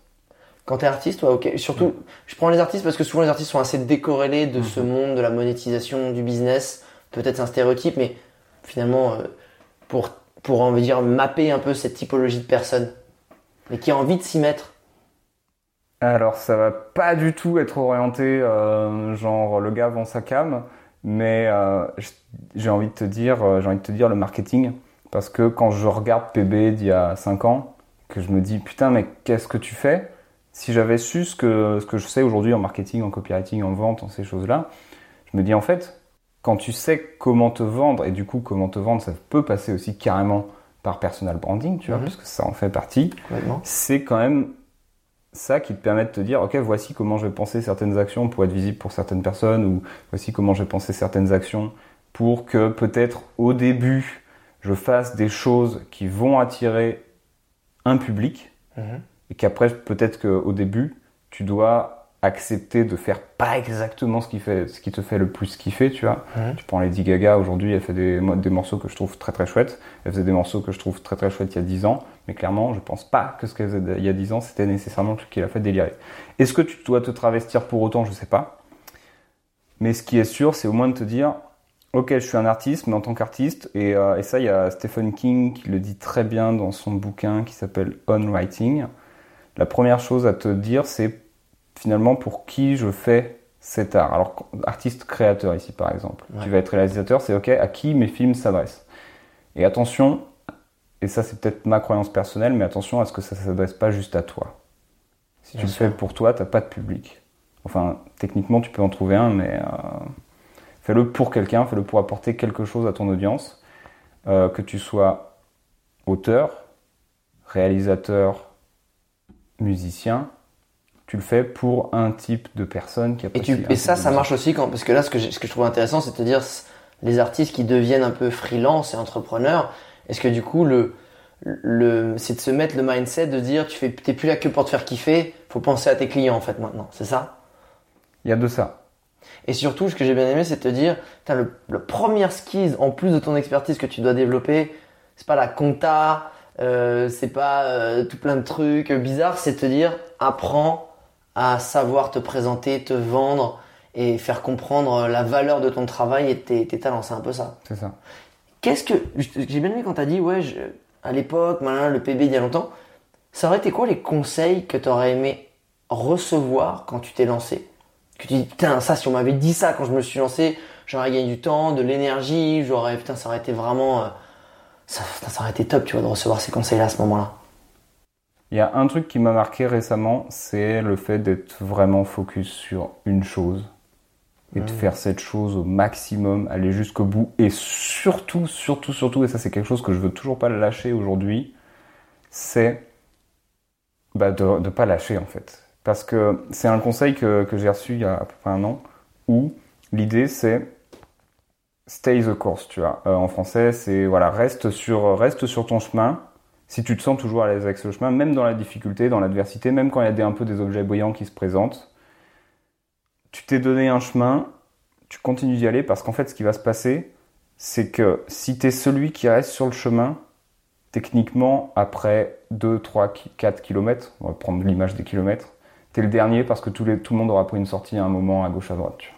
Quand t'es artiste, ouais, ok. Surtout, je prends les artistes parce que souvent les artistes sont assez décorrélés de ce monde, de la monétisation, du business. Peut-être c'est un stéréotype, mais finalement, euh, pour, pour, on dire, mapper un peu cette typologie de personnes, mais qui a envie de s'y mettre. Alors, ça va pas du tout être orienté, euh, genre le gars vend sa cam, mais euh, j'ai envie de te dire, euh, j'ai envie de te dire le marketing, parce que quand je regarde PB d'il y a 5 ans, que je me dis putain, mais qu'est-ce que tu fais? Si j'avais su ce que, ce que je sais aujourd'hui en marketing, en copywriting, en vente, en ces choses-là, je me dis en fait, quand tu sais comment te vendre, et du coup, comment te vendre, ça peut passer aussi carrément par personal branding, tu vois, Mhm. parce que ça en fait partie c'est quand même ça qui te permet de te dire, ok, voici comment je vais penser certaines actions pour être visible pour certaines personnes, ou voici comment je vais penser certaines actions pour que peut-être au début, je fasse des choses qui vont attirer un public, Mhm. et qu'après, peut-être qu'au début, tu dois accepter de faire pas exactement ce qui, fait, ce qui te fait le plus kiffer, tu vois. Mhm. Tu prends Lady Gaga, aujourd'hui, elle fait des, des morceaux que je trouve très très chouettes. Elle faisait des morceaux que je trouve très très chouettes il y a 10 ans, mais clairement, je pense pas que ce qu'elle faisait il y a 10 ans, c'était nécessairement le truc qui l'a fait délirer. Est-ce que tu dois te travestir pour autant? Je sais pas. Mais ce qui est sûr, c'est au moins de te dire, ok, je suis un artiste, mais en tant qu'artiste, et, euh, et ça, il y a Stephen King qui le dit très bien dans son bouquin qui s'appelle On Writing. La première chose à te dire, c'est finalement pour qui je fais cet art. Alors, artiste créateur ici, par exemple. Ouais. Tu vas être réalisateur, c'est ok, à qui mes films s'adressent. Et attention, et ça c'est peut-être ma croyance personnelle, mais attention à ce que ça ne s'adresse pas juste à toi. Si Bien tu sûr. le fais pour toi, t'as pas de public. Enfin, techniquement, tu peux en trouver un, mais euh, fais-le pour quelqu'un, fais-le pour apporter quelque chose à ton audience. Euh, que tu sois auteur, réalisateur, musicien, tu le fais pour un type de personne qui Et, apprécie tu, un et ça, ça marche aussi quand, parce que là, ce que, ce que je trouve intéressant, c'est de dire, les artistes qui deviennent un peu freelance et entrepreneurs, est-ce que du coup, le, le, c'est de se mettre le mindset de dire, tu fais, t'es plus là que pour te faire kiffer, faut penser à tes clients, en fait, maintenant. C'est ça? Il y a de ça. Et surtout, ce que j'ai bien aimé, c'est de te dire, le, le premier skill, en plus de ton expertise que tu dois développer, c'est pas la compta, euh, c'est pas euh, tout plein de trucs bizarres, c'est de te dire, apprends à savoir te présenter, te vendre et faire comprendre la valeur de ton travail et de tes, tes talents. C'est un peu ça. C'est ça. Qu'est-ce que j'ai bien aimé quand t'as dit ouais je- à l'époque malin, le PB il y a longtemps ça aurait été quoi les conseils que t'aurais aimé recevoir quand tu t'es lancé? Que tu dis putain ça si on m'avait dit ça quand je me suis lancé j'aurais gagné du temps de l'énergie j'aurais putain ça aurait été vraiment euh, ça, putain, ça aurait été top tu vois de recevoir ces conseils là à ce moment là Il y a un truc qui m'a marqué récemment, c'est le fait d'être vraiment focus sur une chose et de faire cette chose au maximum, aller jusqu'au bout et surtout, surtout, surtout, et ça c'est quelque chose que je veux toujours pas lâcher aujourd'hui, c'est bah, de ne pas lâcher en fait. Parce que c'est un conseil que, que j'ai reçu il y a à peu près un an où l'idée c'est stay the course, tu vois. Euh, en français, c'est voilà, reste sur, reste sur ton chemin. Si tu te sens toujours à l'aise avec ce chemin, même dans la difficulté, dans l'adversité, même quand il y a des, un peu des objets brillants qui se présentent, tu t'es donné un chemin, tu continues d'y aller parce qu'en fait, ce qui va se passer, c'est que si tu es celui qui reste sur le chemin, techniquement, après 2, 3, 4 kilomètres, on va prendre l'image des kilomètres, tu es le dernier parce que tout le monde aura pris une sortie à un moment à gauche, à droite. tu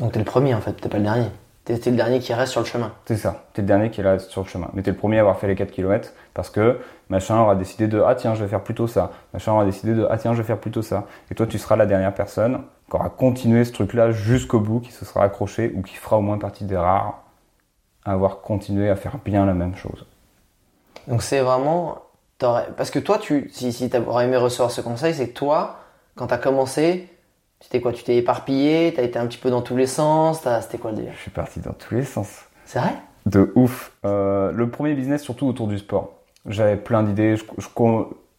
donc t'es le premier en fait t'es pas le dernier t'es le dernier qui reste sur le chemin C'est ça, t'es le dernier qui est là sur le chemin. Mais t'es le premier à avoir fait les 4 km parce que machin aura décidé de ah tiens je vais faire plutôt ça. Machin aura décidé de ah tiens je vais faire plutôt ça. Et toi tu seras la dernière personne qui aura continué ce truc-là jusqu'au bout, qui se sera accroché ou qui fera au moins partie des rares à avoir continué à faire bien la même chose. Donc c'est vraiment. t'aurais- Parce que toi, tu, si, si tu aurais aimé recevoir ce conseil, c'est que toi, quand tu as commencé, c'était quoi Tu t'es éparpillé, tu as été un petit peu dans tous les sens, t'as- c'était quoi le délire? Je suis parti dans tous les sens. C'est vrai? De ouf. Euh, le premier business, surtout autour du sport. J'avais plein d'idées. Je, je,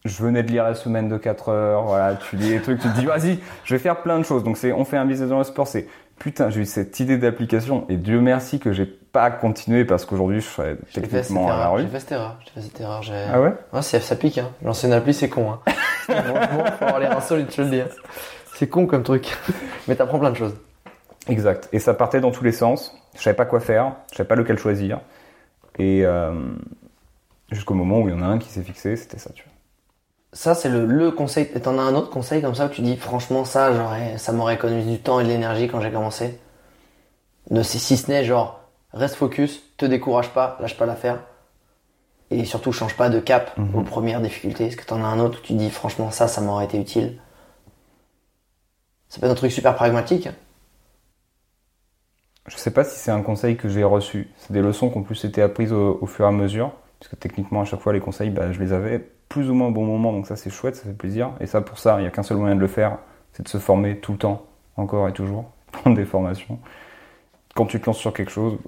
je venais de lire la semaine de 4 heures. Voilà, tu lis les trucs, tu te dis, vas-y, je vais faire plein de choses. Donc, c'est, on fait un business dans le sport. C'est, putain, j'ai eu cette idée d'application. Et Dieu merci que j'ai pas continué parce qu'aujourd'hui, je serais techniquement à la rue. J'ai fait cette erreur. J'ai fait cette erreur. j'ai- Ah ouais? Ouais, c'est- ça pique. Hein. Lancer une appli, c'est con. Hein. Franchement, faut avoir l'air insolite, je te le dis. C'est con comme truc. Mais t'apprends plein de choses. Exact. Et ça partait dans tous les sens. Je savais pas quoi faire. Je savais pas lequel choisir. Et, euh, jusqu'au moment où il y en a un qui s'est fixé, c'était ça, tu vois. Ça, c'est le, le conseil. Et t'en as un autre conseil comme ça où tu dis, franchement, ça, j'aurais, ça m'aurait économisé du temps et de l'énergie quand j'ai commencé? Ne, si si ce n'est genre, reste focus, te décourage pas, lâche pas l'affaire. Et surtout, change pas de cap Mhm. aux premières difficultés. Est-ce que t'en as un autre où tu dis, franchement, ça, ça m'aurait été utile? Ça peut être un truc super pragmatique. Je sais pas si c'est un conseil que j'ai reçu. C'est des leçons qui ont plus été apprises au, fur et à mesure. Parce que techniquement, à chaque fois, les conseils, bah, je les avais plus ou moins au bon moment. Donc ça, c'est chouette, ça fait plaisir. Et ça, pour ça, il n'y a qu'un seul moyen de le faire. C'est de se former tout le temps, encore et toujours. Prendre des formations. Quand tu te lances sur quelque chose,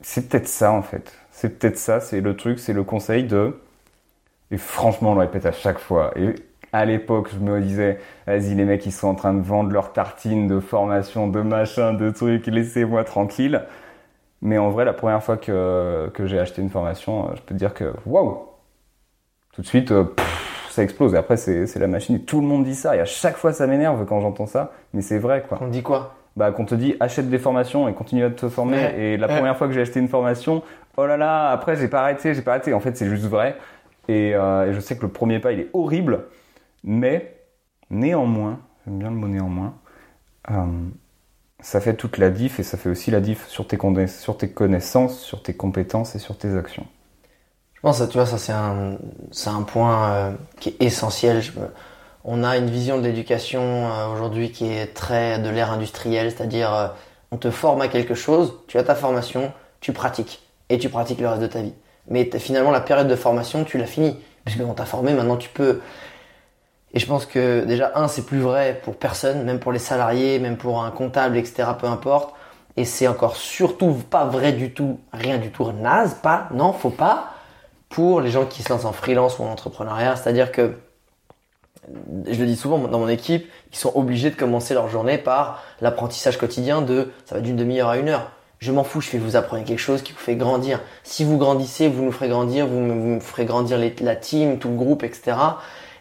c'est peut-être ça, en fait. C'est peut-être ça, c'est le truc, c'est le conseil de... Et franchement, on le répète à chaque fois. Et à l'époque, je me disais, vas-y, les mecs, ils sont en train de vendre leurs tartines de formation, de machin, de trucs, laissez-moi tranquille. Mais en vrai, la première fois que, que j'ai acheté une formation, euh, je peux te dire que, waouh! Tout de suite, euh, pff, ça explose. Et après, c'est c'est la machine. Et tout le monde dit ça. Et à chaque fois, ça m'énerve quand j'entends ça. Mais c'est vrai, quoi. On dit quoi? Bah, qu'on te dit, achète des formations et continue à te former. Ouais. Et la Ouais. première fois que j'ai acheté une formation, oh là là, après, j'ai pas arrêté, j'ai pas arrêté. En fait, c'est juste vrai. Et, euh, et je sais que le premier pas, il est horrible. Mais, néanmoins, j'aime bien le mot néanmoins, euh, ça fait toute la diff et ça fait aussi la diff sur tes, connaiss- sur tes connaissances, sur tes compétences et sur tes actions. Je pense, que, tu vois, ça c'est un, point euh, qui est essentiel. Je on a une vision de l'éducation euh, aujourd'hui qui est très de l'ère industrielle, c'est-à-dire on te forme à quelque chose, tu as ta formation, tu pratiques et tu pratiques le reste de ta vie. Mais finalement, la période de formation, tu l'as finie puisque on t'a formé, maintenant tu peux. Et je pense que déjà un, c'est plus vrai pour personne, même pour les salariés, même pour un comptable, etc. Peu importe. Et c'est encore surtout pas vrai du tout, rien du tout naze, pas, non, faut pas pour les gens qui se lancent en freelance ou en entrepreneuriat. C'est-à-dire que, je le dis souvent dans mon équipe, ils sont obligés de commencer leur journée par l'apprentissage quotidien de, ça va d'une demi-heure à une heure. Je m'en fous, je que vous apprenez quelque chose qui vous fait grandir. Si vous grandissez, vous nous ferez grandir, vous me, ferez grandir la team, tout le groupe, etc.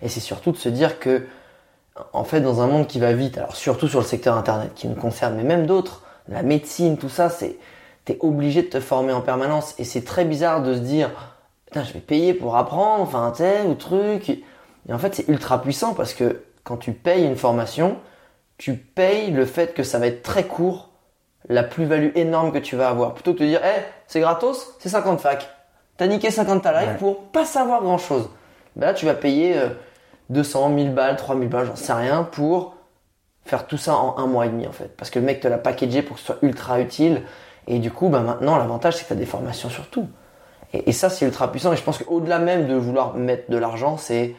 Et c'est surtout de se dire que, en fait, dans un monde qui va vite, alors surtout sur le secteur internet qui nous concerne, mais même d'autres, la médecine, tout ça, c'est, t'es obligé de te former en permanence. Et c'est très bizarre de se dire, putain, je vais payer pour apprendre, enfin, tel ou truc. Et en fait, c'est ultra puissant parce que quand tu payes une formation, tu payes le fait que ça va être très court, la plus-value énorme que tu vas avoir. Plutôt que de dire, eh, c'est gratos, c'est 50 fac. T'as niqué 50 ta life Ouais. pour pas savoir grand chose. Ben là, tu vas payer euh, 200, 1000 balles, 3000 balles, j'en sais rien, pour faire tout ça en un mois et demi, en fait. Parce que le mec te l'a packagé pour que ce soit ultra utile. Et du coup, ben maintenant, l'avantage, c'est que tu as des formations sur tout. Et, et ça, c'est ultra puissant. Et je pense qu'au-delà même de vouloir mettre de l'argent, c'est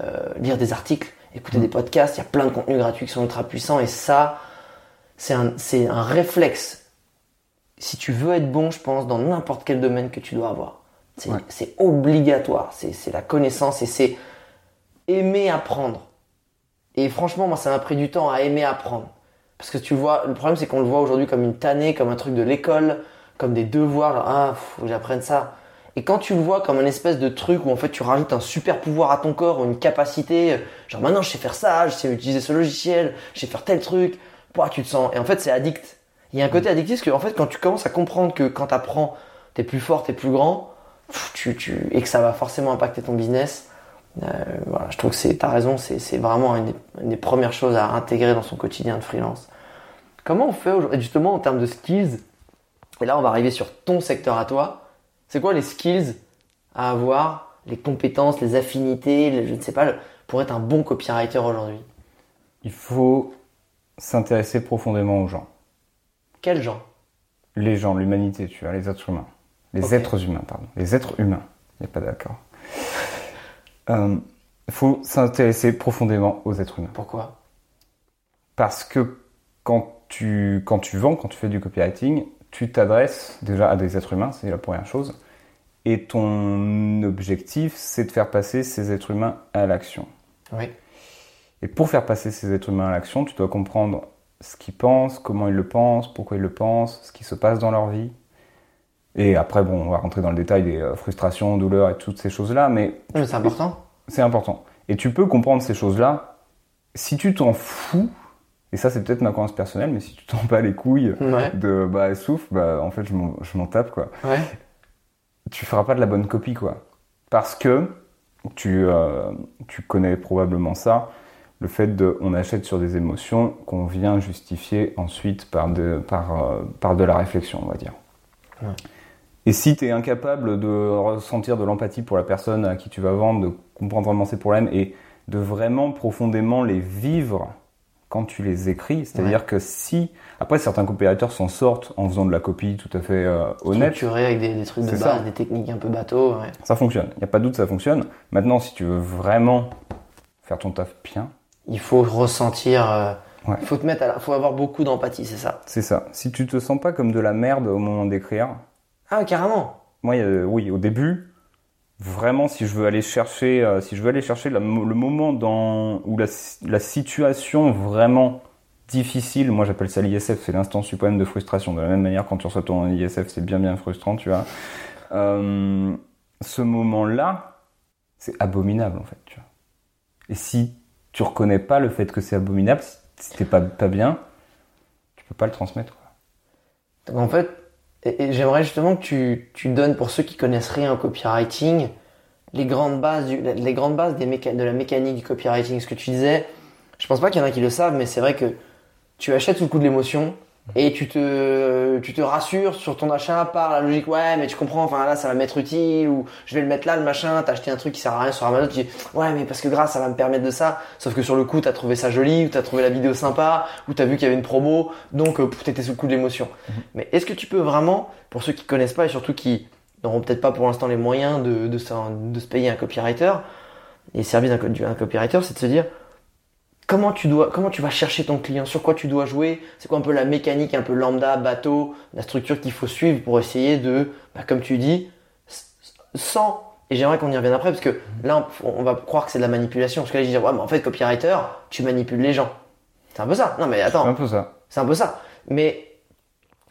euh, lire des articles, écouter des podcasts. Il y a plein de contenus gratuits qui sont ultra puissants. Et ça, c'est un, un réflexe. Si tu veux être bon, je pense, dans n'importe quel domaine que tu dois avoir. C'est Ouais. obligatoire. C'est c'est la connaissance et c'est aimer apprendre. Et franchement, moi, ça m'a pris du temps à aimer apprendre. Parce que tu vois, le problème, c'est qu'on le voit aujourd'hui comme une tannée, comme un truc de l'école, comme des devoirs, genre, ah, faut que j'apprenne ça. Et quand tu le vois comme un espèce de truc où en fait tu rajoutes un super pouvoir à ton corps une capacité, euh, genre maintenant je sais faire ça, je sais utiliser ce logiciel, je sais faire tel truc, pouah, tu te sens. Et en fait, c'est addict. Il y a un côté addictif parce que en fait, quand tu commences à comprendre que quand tu apprends, t'es plus fort, t'es plus grand, tu, tu, et que ça va forcément impacter ton business, euh, voilà, je trouve que c'est, t'as raison, c'est, vraiment une des, une des premières choses à intégrer dans son quotidien de freelance. Comment on fait aujourd'hui, justement en termes de skills Et là, on va arriver sur ton secteur à toi. C'est quoi les skills à avoir, les compétences, les affinités, les- je ne sais pas, pour être un bon copywriter aujourd'hui? Il faut s'intéresser profondément aux gens. Quel genre Les gens, l'humanité, tu vois, les êtres humains. Les êtres humains, pardon. Les êtres humains. Il n'y a pas d'accord. Euh, Il faut s'intéresser profondément aux êtres humains. Pourquoi? Parce que quand tu, quand tu vends, quand tu fais du copywriting, tu t'adresses déjà à des êtres humains, c'est la première chose. Et ton objectif, c'est de faire passer ces êtres humains à l'action. Oui. Et pour faire passer ces êtres humains à l'action, tu dois comprendre ce qu'ils pensent, comment ils le pensent, pourquoi ils le pensent, ce qui se passe dans leur vie. Et après, bon, on va rentrer dans le détail des euh, frustrations, douleurs et toutes ces choses-là, mais Mais c'est important. c'est important. Et tu peux comprendre ces choses-là si tu t'en fous, et ça c'est peut-être ma croyance personnelle, mais si tu t'en bats les couilles Ouais. de bah souffle, bah en fait je m'en- je m'en tape quoi. Ouais. Tu feras pas de la bonne copie quoi. Parce que tu, euh, tu connais probablement ça, le fait de on achète sur des émotions qu'on vient justifier ensuite par de, par, euh, par de la réflexion, on va dire. Ouais. Et si tu es incapable de ressentir de l'empathie pour la personne à qui tu vas vendre, de comprendre vraiment ses problèmes et de vraiment profondément les vivre quand tu les écris, c'est-à-dire que si après certains copywriters s'en sortent en faisant de la copie tout à fait euh, honnête, Structuré avec des, des trucs de base, ça. des techniques un peu bateau. Ouais. ça fonctionne. Il n'y a pas de doute, ça fonctionne. Maintenant, si tu veux vraiment faire ton taf bien, Il faut ressentir. euh, Ouais. Il faut te mettre. À la- faut avoir beaucoup d'empathie, c'est ça. c'est ça. Si tu te sens pas comme de la merde au moment d'écrire, Ah carrément. moi, euh, oui, au début, vraiment, si je veux aller chercher, euh, si je veux aller chercher la le moment dans où la, la situation vraiment difficile, moi j'appelle ça l'ISF, c'est l'instant suprême de frustration. De la même manière, quand tu reçois ton ISF, c'est bien bien frustrant, tu vois. Euh, ce moment-là, c'est abominable en fait, tu vois. Et si tu reconnais pas le fait que c'est abominable, si t'es pas, pas bien, tu peux pas le transmettre. quoi. Donc en fait, et, j'aimerais justement que tu, tu donnes pour ceux qui connaissent rien au copywriting les grandes bases, du, les grandes bases des méca- de la mécanique du copywriting. Ce que tu disais, je pense pas qu'il y en a qui le savent, mais c'est vrai que tu achètes sous le coup de l'émotion et tu te, tu te rassures sur ton achat par la logique, ouais, mais tu comprends, enfin là, ça va m'être utile, ou je vais le mettre là, le machin, t'as acheté un truc qui sert à rien sur Amazon, tu dis, ouais, mais parce que grâce, ça va me permettre de ça. Sauf que sur le coup, t'as trouvé ça joli, ou t'as trouvé la vidéo sympa, ou t'as vu qu'il y avait une promo, donc euh, t'étais sous le coup de l'émotion. Mais est-ce que tu peux vraiment, pour ceux qui connaissent pas et surtout qui n'auront peut-être pas pour l'instant les moyens de, de, de se payer un copywriter, et servir d'un co- du- un copywriter, c'est de se dire comment tu dois, comment tu vas chercher ton client, sur quoi tu dois jouer, c'est quoi un peu la mécanique, un peu lambda, bateau, la structure qu'il faut suivre pour essayer de, bah, comme tu dis, sans. Et j'aimerais qu'on y revienne après parce que là on, on va croire que c'est de la manipulation. Parce que là je dis ouais mais en fait copywriter tu manipules les gens. C'est un peu ça. Non mais attends. C'est un peu ça. c'est un peu ça. Mais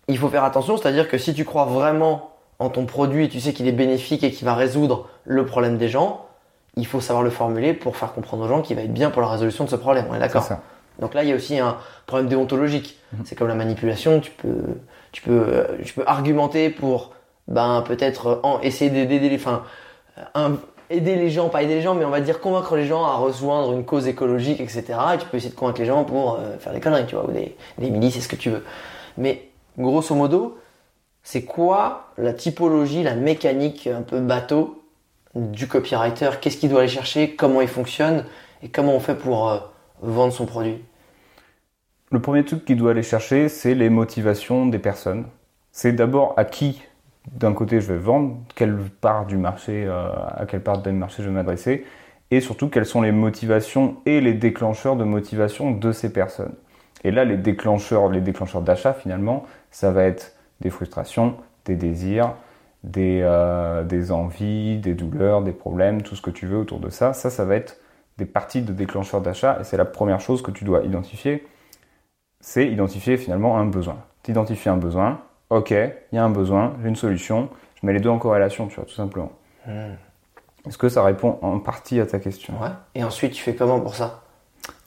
il faut faire attention, c'est-à-dire que si tu crois vraiment en ton produit et tu sais qu'il est bénéfique et qu'il va résoudre le problème des gens, il faut savoir le formuler pour faire comprendre aux gens qu'il va être bien pour la résolution de ce problème. On est d'accord. Donc là, il y a aussi un problème déontologique. C'est comme la manipulation, tu peux, tu peux, euh, tu peux argumenter pour, ben peut-être euh, en essayer d'aider les, enfin, euh, un- aider les gens, pas aider les gens, mais on va dire convaincre les gens à rejoindre une cause écologique, etc. Et tu peux essayer de convaincre les gens pour euh, faire des conneries, tu vois, ou des, des milices, c'est ce que tu veux. Mais grosso modo, c'est quoi la typologie, la mécanique un peu bateau du copywriter Qu'est-ce qu'il doit aller chercher Comment il fonctionne Et comment on fait pour euh, vendre son produit Le premier truc qu'il doit aller chercher, c'est les motivations des personnes. C'est d'abord à qui, d'un côté, je vais vendre, quelle part du marché, euh, à quelle part du marché je vais m'adresser, et surtout quelles sont les motivations et les déclencheurs de motivation de ces personnes. Et là, les déclencheurs, les déclencheurs d'achat, finalement, ça va être des frustrations, des désirs, des, euh, des envies, des douleurs, des problèmes, tout ce que tu veux autour de ça. Ça, ça va être des parties de déclencheurs d'achat, et c'est la première chose que tu dois identifier c'est identifier finalement un besoin. Tu identifies un besoin, ok, il y a un besoin, j'ai une solution, je mets les deux en corrélation, tu vois, tout simplement. Est-ce que ça répond en partie à ta question? Ouais. Et ensuite, tu fais comment pour ça?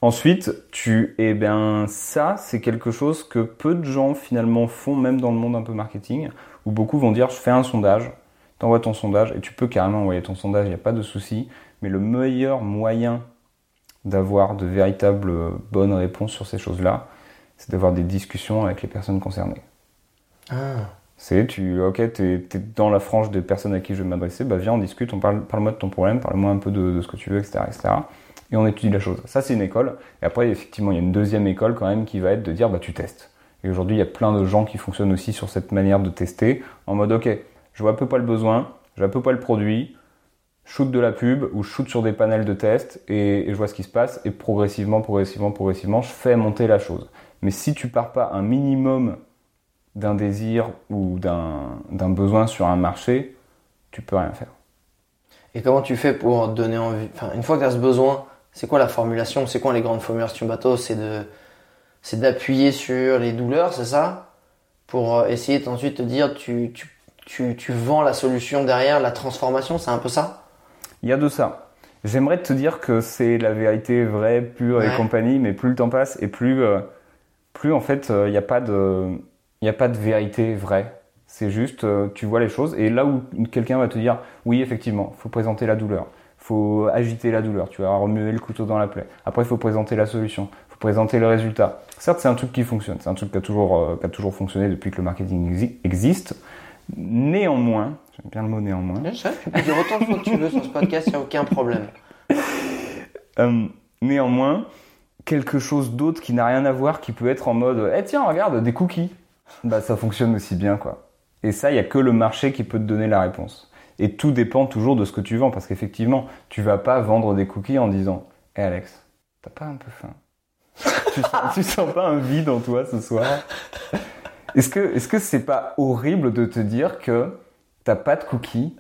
Ensuite, tu, eh bien, ça, c'est quelque chose que peu de gens finalement font, même dans le monde un peu marketing, où beaucoup vont dire, je fais un sondage, t'envoies ton sondage, et tu peux carrément envoyer ton sondage, il n'y a pas de souci, mais le meilleur moyen d'avoir de véritables euh, bonnes réponses sur ces choses-là, c'est d'avoir des discussions avec les personnes concernées. Ah. C'est, tu, ok, t'es es dans la frange des personnes à qui je vais m'adresser, bah viens, on discute, on parle, parle-moi de ton problème, parle-moi un peu de, de ce que tu veux, etc., etc. Et on étudie la chose. Ça, c'est une école. Et après, effectivement, il y a une deuxième école quand même qui va être de dire, bah tu testes. Et aujourd'hui, il y a plein de gens qui fonctionnent aussi sur cette manière de tester, en mode, ok, je vois à peu pas le besoin, je vois à peu pas le produit, shoot de la pub ou shoot sur des panels de test et, je vois ce qui se passe et progressivement, progressivement, progressivement, je fais monter la chose. Mais si tu pars pas un minimum d'un désir ou d'un d'un besoin sur un marché, tu peux rien faire. Et comment tu fais pour donner envie Enfin, une fois que tu as ce besoin, c'est quoi la formulation C'est quoi les grandes formulations bateau C'est de, c'est d'appuyer sur les douleurs, c'est ça? Pour euh, essayer d'ensuite te dire, tu, tu, tu, tu vends la solution derrière, la transformation, c'est un peu ça? Il y a de ça. J'aimerais te dire que c'est la vérité vraie, pure et compagnie, mais plus le temps passe et plus, euh, plus en fait, euh, il n'y a pas de, a pas de vérité vraie. C'est juste, euh, tu vois les choses et là où quelqu'un va te dire, oui, effectivement, faut présenter la douleur, faut agiter la douleur, tu vas remuer le couteau dans la plaie. Après, il faut présenter la solution, présenter le résultat. Certes, c'est un truc qui fonctionne, c'est un truc qui a toujours, euh, qui a toujours fonctionné depuis que le marketing exi- existe. Néanmoins, j'aime bien le mot néanmoins, Ouais, ça, tu peux dire autant de fois que tu veux sur ce podcast, il n'y a aucun problème. Euh, néanmoins, quelque chose d'autre qui n'a rien à voir, qui peut être en mode, eh tiens, regarde, des cookies. Bah, ça fonctionne aussi bien, quoi. Et ça, il y a que le marché qui peut te donner la réponse. Et tout dépend toujours de ce que tu vends, parce qu'effectivement, tu vas pas vendre des cookies en disant, hé Alex, t'as pas un peu faim tu, sens, tu sens pas un vide en toi ce soir Est-ce que, est-ce que c'est pas horrible de te dire que t'as pas de cookies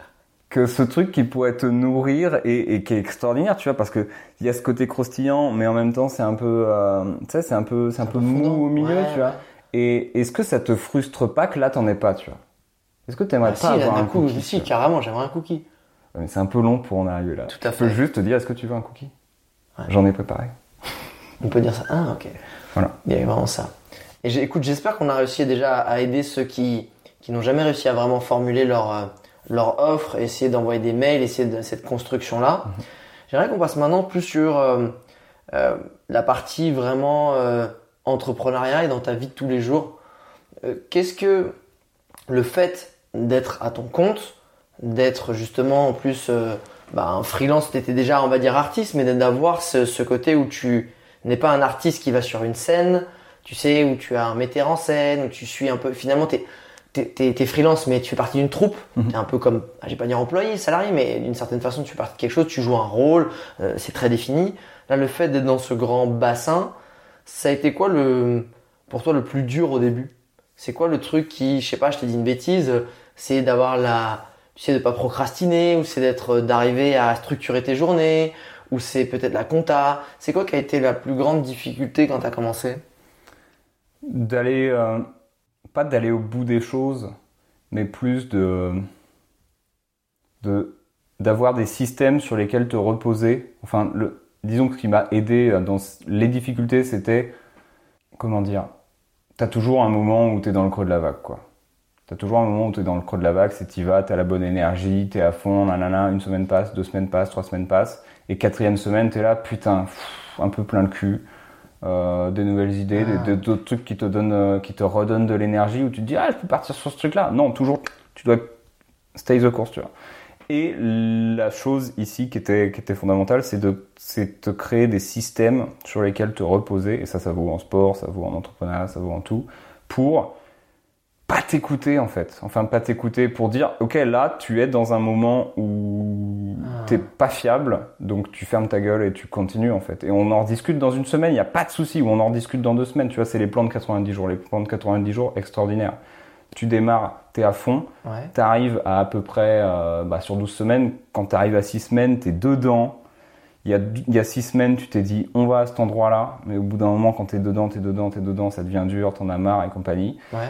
que ce truc qui pourrait te nourrir et, et qui est extraordinaire, tu vois, parce que il y a ce côté croustillant, mais en même temps c'est un peu, euh, tu sais, c'est un peu, c'est un peu mou fondant. au milieu, Ouais, tu vois. ouais. Et est-ce que ça te frustre pas que là t'en aies pas, tu vois? Est-ce que t'aimerais Ah, pas si, avoir un coup, cookie si, carrément, j'aimerais un cookie. Mais c'est un peu long pour en arriver là. Tout à Je peux fait. juste te dire, est-ce que tu veux un cookie? Ouais. J'en ai préparé. On peut dire ça. Ah, ok. Voilà. Il y avait vraiment ça. Et écoute, j'espère qu'on a réussi déjà à aider ceux qui, qui n'ont jamais réussi à vraiment formuler leur, euh, leur offre, essayer d'envoyer des mails, essayer de cette construction-là. J'aimerais qu'on passe maintenant plus sur euh, euh, la partie vraiment euh, entrepreneuriat et dans ta vie de tous les jours. Qu'est-ce que le fait d'être à ton compte, d'être justement en plus bah, un freelance, tu étais déjà, on va dire, artiste, mais d'avoir ce, ce côté où tu n'es pas un artiste qui va sur une scène, tu sais, où tu as un metteur en scène, où tu suis un peu, finalement, t'es t'es, t'es, freelance, mais tu fais partie d'une troupe. Mhm. T'es un peu comme, ah, j'ai pas dire employé, salarié, mais d'une certaine façon, tu fais partie de quelque chose, tu joues un rôle, euh, c'est très défini. Là, le fait d'être dans ce grand bassin, ça a été quoi le, pour toi, le plus dur au début? C'est quoi le truc qui, je sais pas, je t'ai dit une bêtise, c'est d'avoir la, tu sais, de pas procrastiner, ou c'est d'être, d'arriver à structurer tes journées, ou c'est peut-être la compta. C'est quoi qui a été la plus grande difficulté quand t'as commencé? D'aller, euh, pas d'aller au bout des choses, mais plus de, de d'avoir des systèmes sur lesquels te reposer. Enfin, disons que ce qui m'a aidé dans les difficultés, c'était, comment dire, t'as toujours un moment où t'es dans le creux de la vague, quoi. T'as toujours un moment où t'es dans le creux de la vague, c'est t'y vas, t'as la bonne énergie, t'es à fond, nanana, une semaine passe, deux semaines passent, trois semaines passent, et quatrième semaine, t'es là, putain, un peu plein le cul, euh, des nouvelles idées, Ah. d'autres trucs qui te donnent, euh, qui te redonnent de l'énergie, où tu te dis, ah, je peux partir sur ce truc-là. Non, toujours, tu dois stay the course, tu vois. Et la chose ici qui était, qui était fondamentale, c'est de, de créer des systèmes sur lesquels te reposer, et ça, ça vaut en sport, ça vaut en entrepreneuriat, ça vaut en tout, pour pas t'écouter en fait. Enfin, pas t'écouter pour dire, ok, là, tu es dans un moment où Ah. t'es pas fiable, donc tu fermes ta gueule et tu continues en fait. Et on en rediscute dans une semaine, il n'y a pas de souci, ou on en rediscute dans deux semaines, tu vois, c'est les plans de 90 jours. Les plans de 90 jours, extraordinaires. Tu démarres, t'es à fond, Ouais. tu arrives à à peu près euh, bah, sur 12 semaines. Quand tu arrives à 6 semaines, tu es dedans. Il y, a, il y a 6 semaines, tu t'es dit on va à cet endroit-là. Mais au bout d'un moment, quand tu es dedans, tu es dedans, tu es dedans, ça devient dur, t'en as marre et compagnie. Ouais.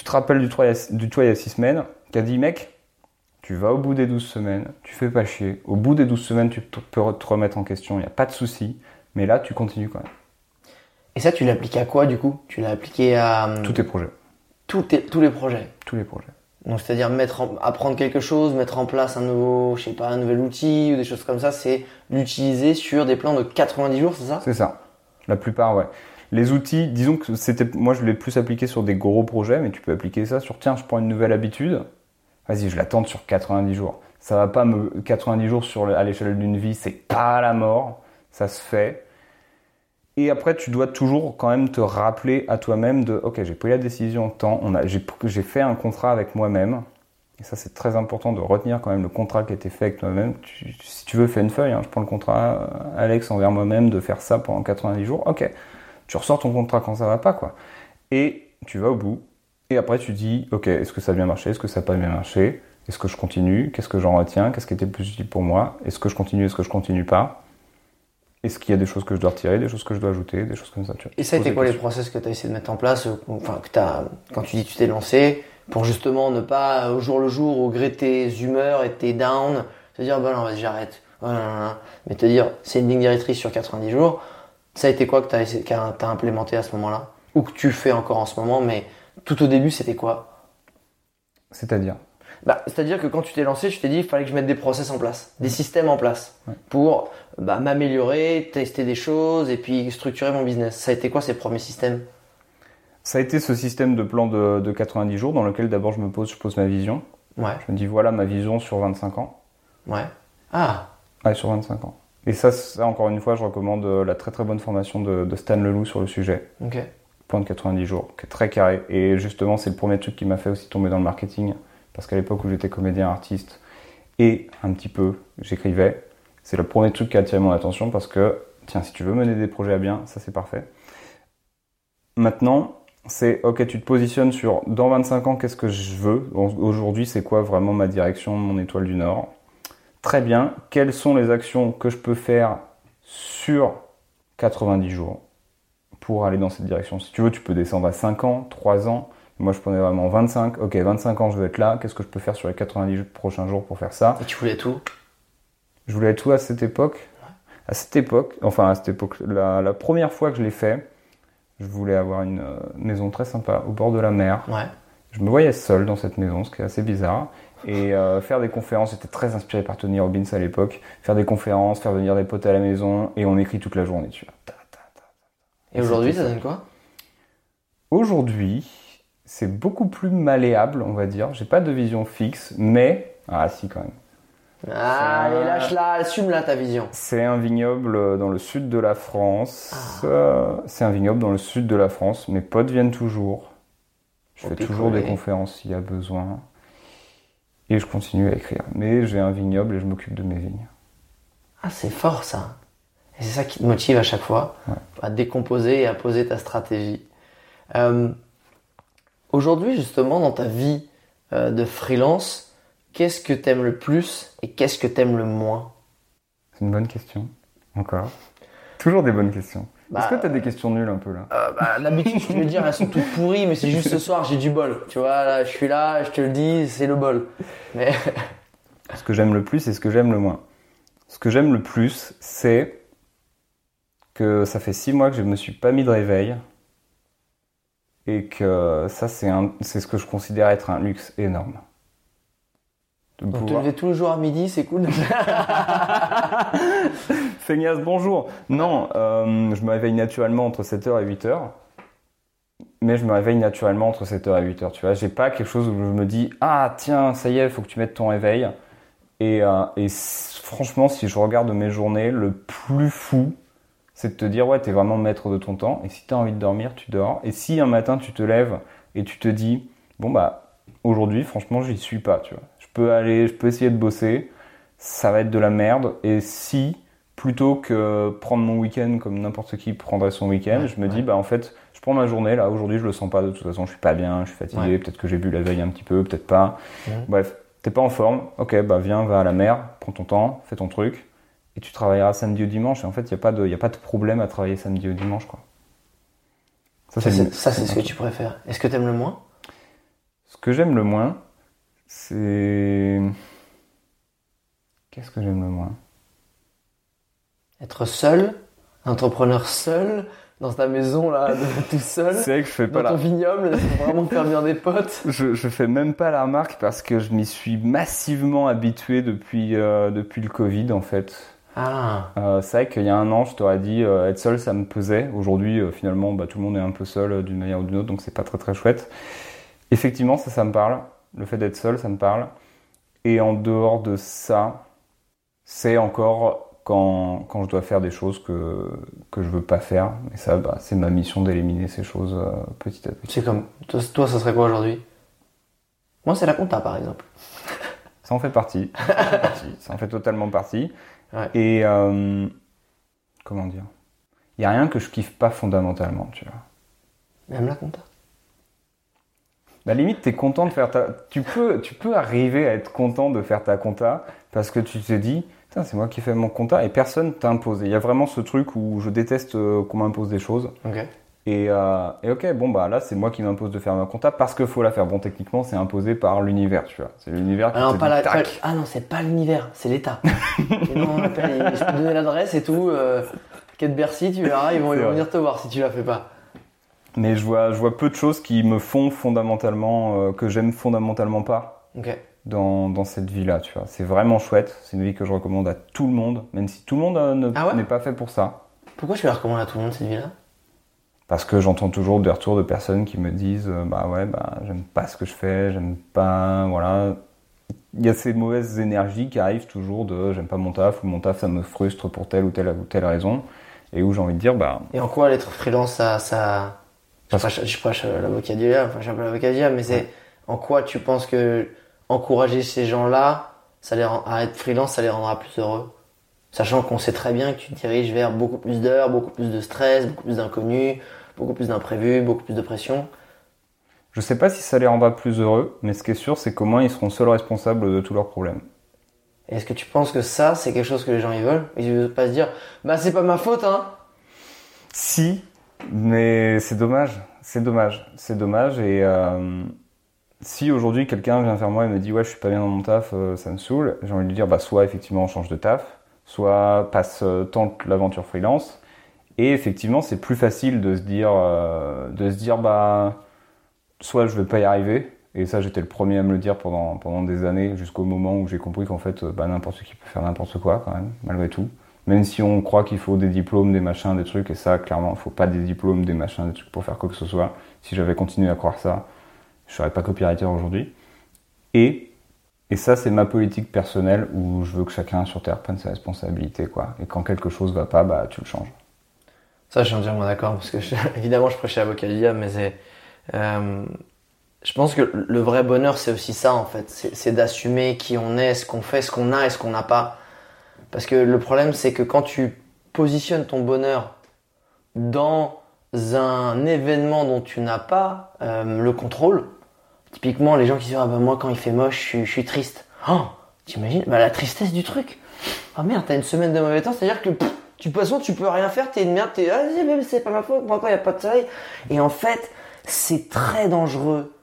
Tu te rappelles du toit, il y a- du toit il y a 6 semaines, qui a dit mec, tu vas au bout des 12 semaines, tu fais pas chier. Au bout des 12 semaines, tu peux te remettre en question, il n'y a pas de souci. Mais là, tu continues quand même. Et ça, tu l'as appliqué à quoi du coup? Tu l'as appliqué à hum, Tous tes projets. tous tes- tous les projets? Tous les projets. Donc c'est-à-dire mettre en- apprendre quelque chose, mettre en place un nouveau, je sais pas, un nouvel outil ou des choses comme ça, c'est l'utiliser sur des plans de 90 jours, c'est ça? C'est ça. La plupart, ouais. Les outils, disons que c'était, moi je l'ai plus appliqué sur des gros projets, mais tu peux appliquer ça sur, tiens, je prends une nouvelle habitude, vas-y, je la tente sur 90 jours. Ça va pas me, 90 jours sur, à l'échelle d'une vie, c'est pas la mort, ça se fait. Et après, tu dois toujours quand même te rappeler à toi-même de, ok, j'ai pris la décision en temps, j'ai, fait un contrat avec moi-même. Et ça, c'est très important de retenir quand même le contrat qui a été fait avec toi-même. Si tu veux, fais une feuille. hein. Je prends le contrat, euh, Alex, envers moi-même, de faire ça pendant 90 jours. Ok. Tu ressors ton contrat quand ça va pas, quoi. Et tu vas au bout. Et après, tu dis, ok, est-ce que ça a bien marché? Est-ce que ça n'a pas bien marché? Est-ce que je continue? Qu'est-ce que j'en retiens? Qu'est-ce qui était le plus utile pour moi? Est-ce que je continue? Est-ce que je continue pas? Est-ce qu'il y a des choses que je dois retirer, des choses que je dois ajouter, des choses comme ça tu vois? Et ça a été quoi les process que tu as essayé de mettre en place, euh, enfin que t'as, quand tu dis que tu t'es lancé, pour justement ne pas euh, au jour le jour au gré de tes humeurs et de tes downs, te dire bah non vas-y j'arrête, non. mais te dire c'est une ligne directrice sur 90 jours, ça a été quoi que tu as, implémenté à ce moment-là? Ou que tu fais encore en ce moment, mais tout au début c'était quoi? C'est-à-dire? Bah, c'est-à-dire que quand tu t'es lancé, tu t'es dit il fallait que je mette des process en place, des systèmes en place Ouais. pour bah, m'améliorer, tester des choses et puis structurer mon business. Ça a été quoi ces premiers systèmes? Ça a été ce système de plan de, de 90 jours dans lequel d'abord je me pose, je pose ma vision. Ouais, Je me dis voilà ma vision sur 25 ans. ouais. Ah, Ouais, sur 25 ans. Et ça, ça, encore une fois, je recommande euh, la très très bonne formation de, de Stan Leloup sur le sujet. ok. Point de 90 jours, qui est très carré. Et justement, c'est le premier truc qui m'a fait aussi tomber dans le marketing. Parce qu'à l'époque où j'étais comédien artiste et un petit peu, j'écrivais, c'est le premier truc qui a attiré mon attention parce que, tiens, si tu veux mener des projets à bien, ça c'est parfait. Maintenant, c'est ok, tu te positionnes sur dans 25 ans, qu'est-ce que je veux? Aujourd'hui, c'est quoi vraiment ma direction, mon étoile du Nord? Très bien, quelles sont les actions que je peux faire sur 90 jours pour aller dans cette direction? Si tu veux, tu peux descendre à 5 ans, 3 ans. Moi, je prenais vraiment 25. Ok, 25 ans, je veux être là. Qu'est-ce que je peux faire sur les 90 prochains jours pour faire ça? Et tu voulais tout? Je voulais où à cette époque À cette époque, enfin à cette époque, la, la première fois que je l'ai fait, je voulais avoir une euh, maison très sympa au bord de la mer. Ouais. Je me voyais seul dans cette maison, ce qui est assez bizarre. Et euh, faire des conférences, j'étais très inspiré par Tony Robbins à l'époque. Faire des conférences, faire venir des potes à la maison, et on écrit toute la journée. Tu vois. Ta, ta, ta. Et aujourd'hui, ça donne quoi? Aujourd'hui, c'est beaucoup plus malléable, on va dire. J'ai pas de vision fixe, mais ah si quand même. Ah, allez, lâche-la, assume-la ta vision. C'est un vignoble dans le sud de la France. Ah. Euh, c'est un vignoble dans le sud de la France. Mes potes viennent toujours. Je fais toujours des conférences s'il y a besoin. Et je continue à écrire. Mais j'ai un vignoble et je m'occupe de mes vignes. Ah, c'est fort ça. Et c'est ça qui te motive à chaque fois Ouais. à décomposer et à poser ta stratégie. Euh, Aujourd'hui, justement, dans ta vie euh, de freelance, qu'est-ce que t'aimes le plus et qu'est-ce que t'aimes le moins? C'est une bonne question. Encore. Toujours des bonnes questions. Bah, Est-ce que t'as des questions nulles un peu là Euh, bah, D'habitude, je peux le dire, elles sont toutes pourries, mais c'est juste ce soir, j'ai du bol. Tu vois, là, je suis là, je te le dis, c'est le bol. Mais Ce que j'aime le plus et ce que j'aime le moins. Ce que j'aime le plus, c'est que ça fait six mois que je me suis pas mis de réveil. Et que ça, c'est ce que je considère être un luxe énorme. Donc te lever tous les jours à midi, c'est cool. Feignasse, bonjour. Non, euh, je me réveille naturellement entre 7h et 8h. Mais je me réveille naturellement entre 7h et 8h. Tu vois, j'ai pas quelque chose où je me dis Ah, tiens, ça y est, il faut que tu mettes ton réveil. Et, euh, et franchement, si je regarde mes journées, le plus fou, c'est de te dire Ouais, t'es vraiment maître de ton temps. Et si t'as envie de dormir, tu dors. Et si un matin, tu te lèves et tu te dis Bon, bah, aujourd'hui, franchement, j'y suis pas. Tu vois, peux aller, je peux essayer de bosser. Ça va être de la merde. Et si plutôt que prendre mon week-end comme n'importe qui prendrait son week-end, Ouais, je me dis bah en fait je prends ma journée là. Aujourd'hui je le sens pas de toute façon. Je suis pas bien je suis fatigué. Ouais. peut-être que j'ai bu la veille un petit peu peut-être pas. Bref t'es pas en forme. Ok bah viens va à la mer prends ton temps fais ton truc. Et tu travailleras samedi ou dimanche. Et en fait il y a pas de y a pas de problème à travailler samedi ou dimanche quoi. C'est ça, c'est ce que tu préfères. Est-ce que t'aimes le moins? Ce que j'aime le moins c'est qu'est-ce que j'aime le moins? Être seul, entrepreneur seul, dans ta maison là, de- tout seul, c'est vrai que je fais pas dans ton la vignoble, c'est vraiment faire bien des potes. Je, je fais même pas la remarque parce que je m'y suis massivement habitué depuis, euh, depuis le Covid en fait. Ah, Euh, c'est vrai qu'il y a un an, je t'aurais dit euh, être seul, ça me pesait. Aujourd'hui, finalement, bah, tout le monde est un peu seul d'une manière ou d'une autre, donc c'est pas très très chouette. Effectivement, ça, ça me parle. Le fait d'être seul, ça me parle. Et en dehors de ça, c'est encore quand, quand je dois faire des choses que, que je veux pas faire. Et ça, bah, c'est ma mission d'éliminer ces choses euh, petit à petit. c'est comme. Toi, toi, ça serait quoi aujourd'hui? Moi, c'est la compta par exemple. Ça en fait partie. Ça en fait, partie. Ça en fait totalement partie. Ouais. Et euh, comment dire? Il y a rien que je kiffe pas fondamentalement, tu vois. Même la compta? La limite, t'es content de faire ta. Tu peux, tu peux arriver à être content de faire ta compta parce que tu te dis, c'est moi qui fais mon compta et personne t'impose. Et Il y a vraiment ce truc où je déteste euh, qu'on m'impose des choses. Ok. Et, euh, et ok, bon bah là c'est moi qui m'impose de faire ma compta parce qu'il faut la faire. Bon, techniquement, c'est imposé par l'univers, tu vois. C'est l'univers qui Ah non, te pas dit, la, tac. pas- ah non, c'est pas l'univers, c'est l'État. Non, je peux te donner l'adresse et tout. Euh, quai de Bercy, tu verras, ils vont, ils vont venir te voir si tu la fais pas. Mais je vois, je vois peu de choses qui me font fondamentalement, euh, que j'aime fondamentalement pas. Dans, dans cette vie-là, tu vois. C'est vraiment chouette. C'est une vie que je recommande à tout le monde, même si tout le monde euh, ne- Ah ouais n'est pas fait pour ça. Pourquoi tu la recommandes à tout le monde cette vie-là? Parce que j'entends toujours des retours de personnes qui me disent euh, bah ouais bah j'aime pas ce que je fais, j'aime pas voilà. Il y a ces mauvaises énergies qui arrivent toujours de j'aime pas mon taf ou mon taf ça me frustre pour telle ou telle ou telle raison et où j'ai envie de dire bah Et en quoi l'être freelance, ça. ça... Je Parce- prêche, je prêche euh, l'avocat du diable, enfin, je suis un peu l'avocat du diable, mais c'est en quoi tu penses que encourager ces gens-là, ça les rend- à être freelance, ça les rendra plus heureux? Sachant qu'on sait très bien que tu te diriges vers beaucoup plus d'heures, beaucoup plus de stress, beaucoup plus d'inconnus, beaucoup plus d'imprévus, beaucoup plus de pression. je sais pas si ça les rendra plus heureux, mais ce qui est sûr c'est qu'au moins ils seront seuls responsables de tous leurs problèmes. Est-ce que tu penses que ça, c'est quelque chose que les gens ils veulent? Ils veulent pas se dire, bah c'est pas ma faute, hein Si, mais c'est dommage, c'est dommage, c'est dommage. Et euh, si aujourd'hui quelqu'un vient vers moi et me dit ouais je suis pas bien dans mon taf, euh, ça me saoule, j'ai envie de lui dire bah soit effectivement on change de taf, soit passe euh, tente l'aventure freelance. Et effectivement c'est plus facile de se dire euh, de dire bah soit je vais pas y arriver. Et ça j'étais le premier à me le dire pendant pendant des années jusqu'au moment où j'ai compris qu'en fait bah n'importe qui peut faire n'importe quoi quand même malgré tout. Même si on croit qu'il faut des diplômes, des machins, des trucs, et ça, clairement, il faut pas des diplômes, des machins, des trucs pour faire quoi que ce soit. Si j'avais continué à croire ça, je serais pas copywriter aujourd'hui. Et, et ça, c'est ma politique personnelle où je veux que chacun sur Terre prenne ses responsabilités, quoi. Et quand quelque chose va pas, bah, tu le changes. Ça, je suis entièrement d'accord, parce que évidemment, je prêchais du diable, mais c'est. euh, je pense que le vrai bonheur, c'est aussi ça, en fait. C'est d'assumer qui on est, ce qu'on fait, ce qu'on a et ce qu'on n'a pas. Parce que le problème, c'est que quand tu positionnes ton bonheur dans un événement dont tu n'as pas euh, le contrôle, typiquement, les gens qui disent Ah bah moi, quand il fait moche, je suis, triste. Oh, t'imagines? Bah, La tristesse du truc. Ah merde, t'as une semaine de mauvais temps, c'est-à-dire que tu, tu peux rien faire, t'es une merde, t'es, ah, c'est- pas ma faute, pourquoi il n'y a pas de soleil Et en fait, c'est très dangereux,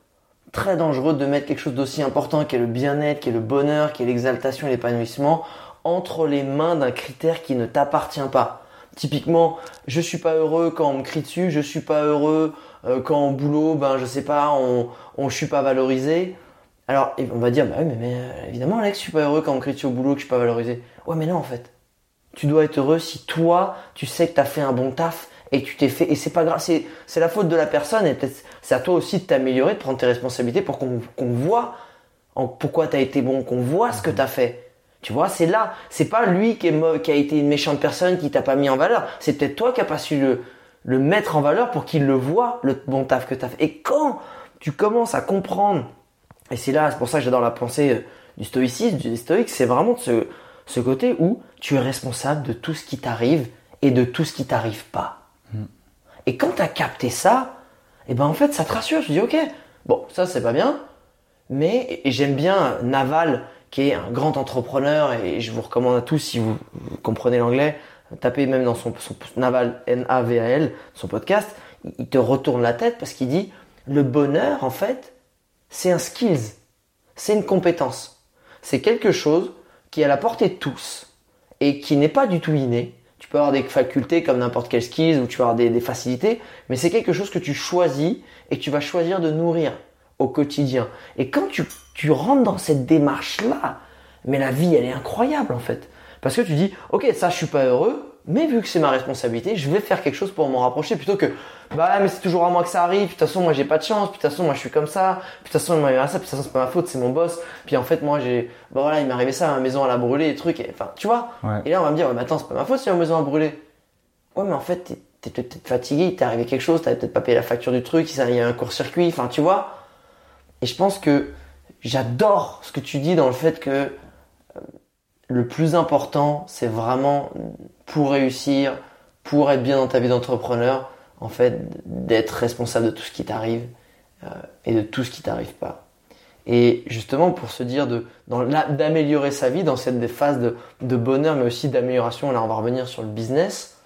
très dangereux de mettre quelque chose d'aussi important qu'est le bien-être, qu'est le bonheur, qu'est l'exaltation et l'épanouissement entre les mains d'un critère qui ne t'appartient pas. Typiquement, je suis pas heureux quand on me crie dessus, je suis pas heureux euh, quand au boulot, ben je sais pas, on, on je suis pas valorisé. Alors, on va dire, bah oui, mais, euh, évidemment, Alex, je suis pas heureux quand on me crie dessus au boulot, que je suis pas valorisé. Ouais, mais non, en fait. Tu dois être heureux si toi, tu sais que tu as fait un bon taf et que tu t'es fait. Et c'est pas grave, c'est, la faute de la personne et peut-être c'est à toi aussi de t'améliorer, de prendre tes responsabilités pour qu'on, qu'on voit en, pourquoi tu as été bon, qu'on voit ce que tu as fait. Tu vois, c'est là. C'est pas lui qui, est mau- qui a été une méchante personne qui t'a pas mis en valeur. C'est peut-être toi qui a pas su le, le mettre en valeur pour qu'il le voit, le bon taf que tu as fait. Et quand tu commences à comprendre et c'est là, c'est pour ça que j'adore la pensée euh, du stoïcisme, du stoïque, c'est vraiment de ce, ce côté où tu es responsable de tout ce qui t'arrive et de tout ce qui t'arrive pas. Et quand tu as capté ça, et ben en fait ça te rassure, tu dis ok, bon ça c'est pas bien, mais j'aime bien Naval un grand entrepreneur et je vous recommande à tous si vous, comprenez l'anglais, tapez même dans son, Naval N-A-V-A-L, son podcast, il- il te retourne la tête parce qu'il dit le bonheur en fait c'est un skills, c'est une compétence. C'est quelque chose qui est à la portée de tous et qui n'est pas du tout inné. Tu peux avoir des facultés comme n'importe quel skills ou tu peux avoir des, des facilités, mais c'est quelque chose que tu choisis et que tu vas choisir de nourrir au quotidien. Et quand tu, tu rentres dans cette démarche-là, mais la vie, elle est incroyable en fait. Parce que tu dis, ok, ça, je suis pas heureux, mais vu que c'est ma responsabilité, je vais faire quelque chose pour m'en rapprocher plutôt que, bah, mais c'est toujours à moi que ça arrive, puis de toute façon, moi, j'ai pas de chance, puis de toute façon, moi, je suis comme ça, puis de toute façon, il m'est arrivé ça, puis de toute façon, c'est pas ma faute, c'est mon boss, puis en fait, moi, j'ai, bah voilà, il m'est arrivé ça, ma maison, elle a brûlé, et trucs, et, enfin, tu vois. Ouais. Et là, on va me dire, mais attends, c'est pas ma faute si ma maison a brûlé. Ouais, mais en fait, t'es- t'es peut-être fatigué, il t'est arrivé quelque chose, t'avais peut-être pas payé la facture du truc, il y a un court-circuit, enfin, tu vois. Et je pense que j'adore ce que tu dis dans le fait que euh, le plus important, c'est vraiment pour réussir, pour être bien dans ta vie d'entrepreneur, en fait, d'être responsable de tout ce qui t'arrive euh, et de tout ce qui t'arrive pas. Et justement, pour se dire d'améliorer sa vie dans cette des phases de, de bonheur, mais aussi d'amélioration, là on va revenir sur le business.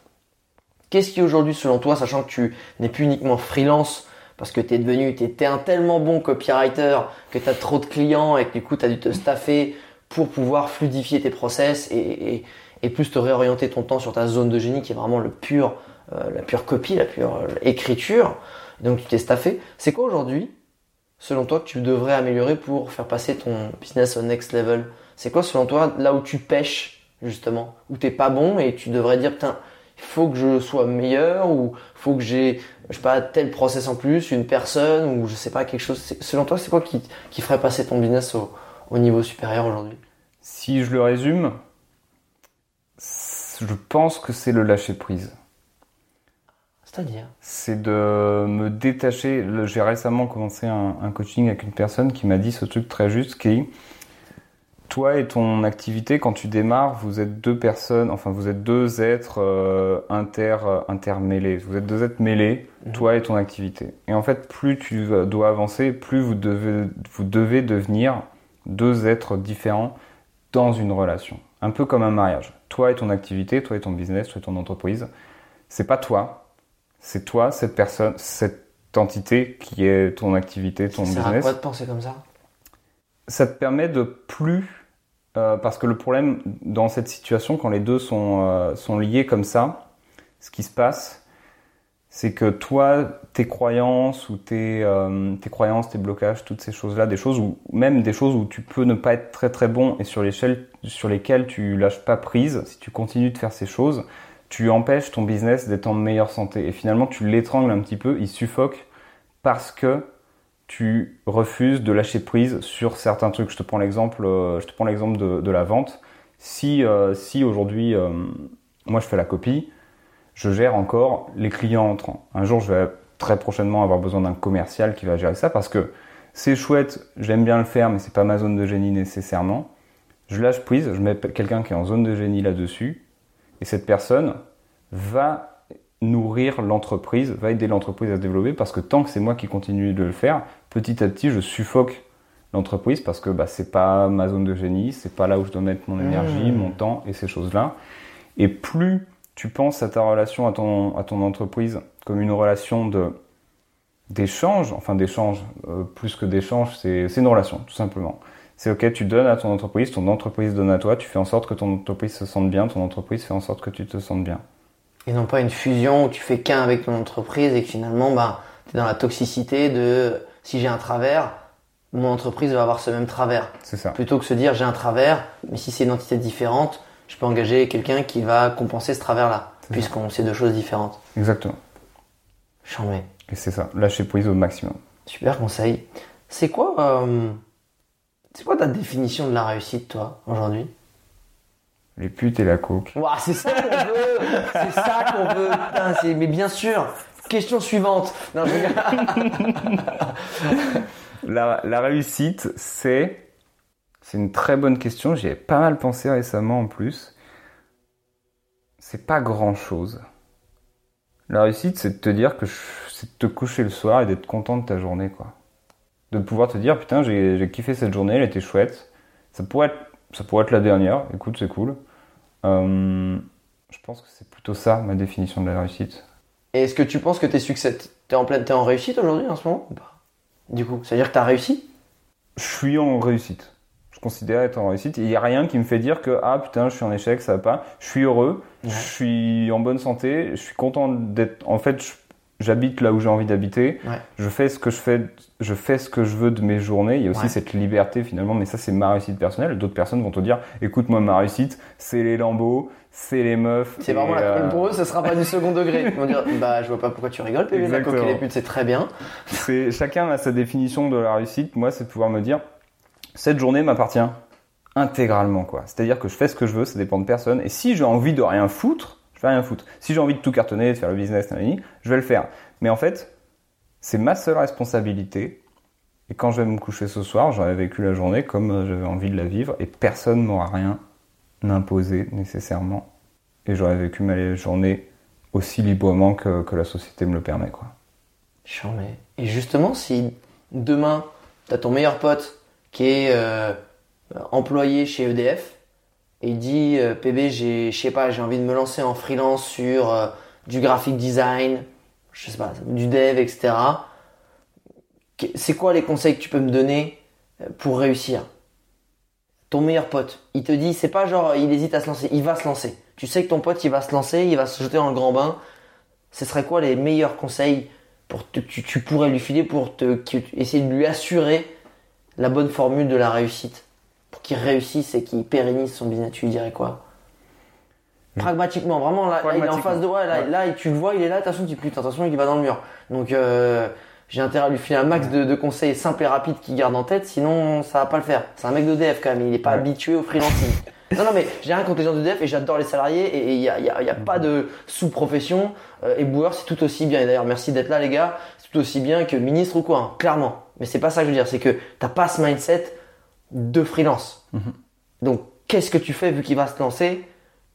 Qu'est-ce qui aujourd'hui, selon toi, sachant que tu n'es plus uniquement freelance, parce que tu es devenu, tu étais un tellement bon copywriter que tu as trop de clients et que du coup tu as dû te staffer pour pouvoir fluidifier tes process et, et, et plus te réorienter ton temps sur ta zone de génie qui est vraiment le pur, euh, la pure copie, la pure euh, écriture. Donc tu t'es staffé. C'est quoi aujourd'hui selon toi, que tu devrais améliorer pour faire passer ton business au next level? C'est quoi, selon toi, là où tu pêches, justement? Où t'es pas bon et tu devrais dire, putain, faut que je sois meilleur ou faut que j'ai, je sais pas, tel process en plus, une personne ou je sais pas, quelque chose. Selon toi, c'est quoi qui, qui ferait passer ton business au, au niveau supérieur aujourd'hui? Si je le résume, je pense que c'est le lâcher prise. C'est-à-dire? C'est de me détacher. J'ai récemment commencé un, coaching avec une personne qui m'a dit ce truc très juste qui est toi et ton activité, quand tu démarres, vous êtes deux personnes, enfin vous êtes deux êtres euh, inter, intermêlés. Vous êtes deux êtres mêlés, mhm. toi et ton activité. Et en fait, plus tu dois avancer, plus vous devez, vous devez devenir deux êtres différents dans une relation. Un peu comme un mariage. Toi et ton activité, toi et ton business, toi et ton entreprise. C'est pas toi, c'est toi, cette personne, cette entité qui est ton activité, ton business. Ça quoi de penser comme ça? Ça te permet de plus, euh, parce que le problème dans cette situation, quand les deux sont, euh, sont liés comme ça, ce qui se passe, c'est que toi, tes croyances ou tes, euh, tes croyances, tes blocages, toutes ces choses-là, des choses où même des choses où tu peux ne pas être très très bon et sur, sur lesquelles tu lâches pas prise, si tu continues de faire ces choses, tu empêches ton business d'être en meilleure santé. Et finalement, tu l'étrangles un petit peu, il suffoque parce que tu refuses de lâcher prise sur certains trucs. Je te prends l'exemple, euh, je te prends l'exemple de, la vente. Si, euh, si aujourd'hui, euh, moi je fais la copie, je gère encore les clients entrants. Un jour, je vais très prochainement avoir besoin d'un commercial qui va gérer ça parce que c'est chouette, j'aime bien le faire, mais c'est pas ma zone de génie nécessairement. Je lâche prise, je mets quelqu'un qui est en zone de génie là-dessus et cette personne va nourrir l'entreprise, va aider l'entreprise à se développer parce que tant que c'est moi qui continue de le faire, petit à petit, je suffoque l'entreprise parce que bah, c'est pas ma zone de génie, c'est pas là où je dois mettre mon énergie, mmh. mon temps et ces choses-là. Et plus tu penses à ta relation, à ton, à ton entreprise comme une relation de d'échange, enfin d'échange, euh, plus que d'échange, c'est une relation, tout simplement c'est ok, tu donnes à ton entreprise, ton entreprise donne à toi, tu fais en sorte que ton entreprise se sente bien, ton entreprise fait en sorte que tu te sentes bien. Et non pas une fusion où tu fais qu'un avec ton entreprise et que finalement, bah, tu es dans la toxicité de si j'ai un travers, mon entreprise va avoir ce même travers. C'est ça. Plutôt que se dire j'ai un travers, mais si c'est une entité différente, je peux engager quelqu'un qui va compenser ce travers-là, puisqu'on sait deux choses différentes. Exactement. J'en Et c'est ça, lâcher prise au maximum. Super conseil. C'est quoi euh, c'est quoi ta définition de la réussite, toi, aujourd'hui? Les putes et la coke. c'est ça qu'on veut C'est ça qu'on veut Putain, Mais bien sûr Question suivante non, la, la réussite, c'est... C'est une très bonne question, j'y ai pas mal pensé récemment en plus. C'est pas grand chose. La réussite, c'est de te dire que c'est de te coucher le soir et d'être content de ta journée, quoi de pouvoir te dire putain j'ai kiffé cette journée, elle était chouette. Ça pourrait être, ça pourrait être la dernière. Écoute, c'est cool. Euh, je pense que c'est plutôt ça ma définition de la réussite. Et est-ce que tu penses que tes succès, t'es en pleine, t'es en réussite aujourd'hui en ce moment ou pas? Du coup, ça veut dire que t'as réussi? Je suis en réussite. Je considère être en réussite. Il n'y a rien qui me fait dire que ah putain je suis en échec, ça va pas. Je suis heureux, je suis en bonne santé, je suis content d'être. En fait, je j'habite là où j'ai envie d'habiter, je fais ce que je fais, je fais ce que je veux de mes journées. Il y a aussi cette liberté finalement, mais ça c'est ma réussite personnelle. D'autres personnes vont te dire, écoute moi ma réussite, c'est les lambeaux, c'est les meufs. C'est vraiment la euh... pour eux, ça sera pas du second degré. Ils vont dire, bah je vois pas pourquoi tu rigoles, PV, la coque et les putes c'est très bien. C'est chacun a sa définition de la réussite. Moi c'est de pouvoir me dire, cette journée m'appartient intégralement quoi. C'est-à-dire que je fais ce que je veux, ça dépend de personne. Et si j'ai envie de rien foutre je vais rien foutre. Si j'ai envie de tout cartonner, de faire le business, je vais le faire. Mais en fait, c'est ma seule responsabilité. Et quand je vais me coucher ce soir, j'aurais vécu la journée comme j'avais envie de la vivre et personne m'aura rien imposé nécessairement. Et j'aurais vécu ma journée aussi librement que, la société me le permet. Quoi. Et justement, si demain, tu as ton meilleur pote qui est euh, employé chez EDF, et il dit euh, PB j'ai je sais pas j'ai envie de me lancer en freelance sur euh, du graphic design je sais pas du dev etc c'est quoi les conseils que tu peux me donner euh, pour réussir? Ton meilleur pote il te dit c'est pas genre il hésite à se lancer il va se lancer. Tu sais que ton pote il va se lancer il va se jeter dans le grand bain. Ce serait quoi les meilleurs conseils pour te- tu, tu pourrais lui filer pour te, que- essayer de lui assurer la bonne formule de la réussite? Qu'il réussisse et qu'il pérennise son business, tu lui dirais quoi? Pragmatiquement, vraiment, là, là, il est en face de ouais, là, Ouais. là, tu le vois, il est là, attention, tu putain, attention, il va dans le mur. Donc, euh, j'ai intérêt à lui filer un max de, de conseils simples et rapides qu'il garde en tête, sinon ça va pas le faire. C'est un mec de DF quand même, il est pas Ouais. habitué au freelancing. non, non, mais j'ai rien contre les gens de DF et j'adore les salariés et il y a, y a- y a pas de sous-profession. Euh, et Boueur, c'est tout aussi bien. Et d'ailleurs, merci d'être là, les gars. C'est tout aussi bien que ministre ou quoi, hein, clairement. Mais c'est pas ça que je veux dire, c'est que t'as pas ce mindset de freelance. Donc, qu'est-ce que tu fais vu qu'il va se lancer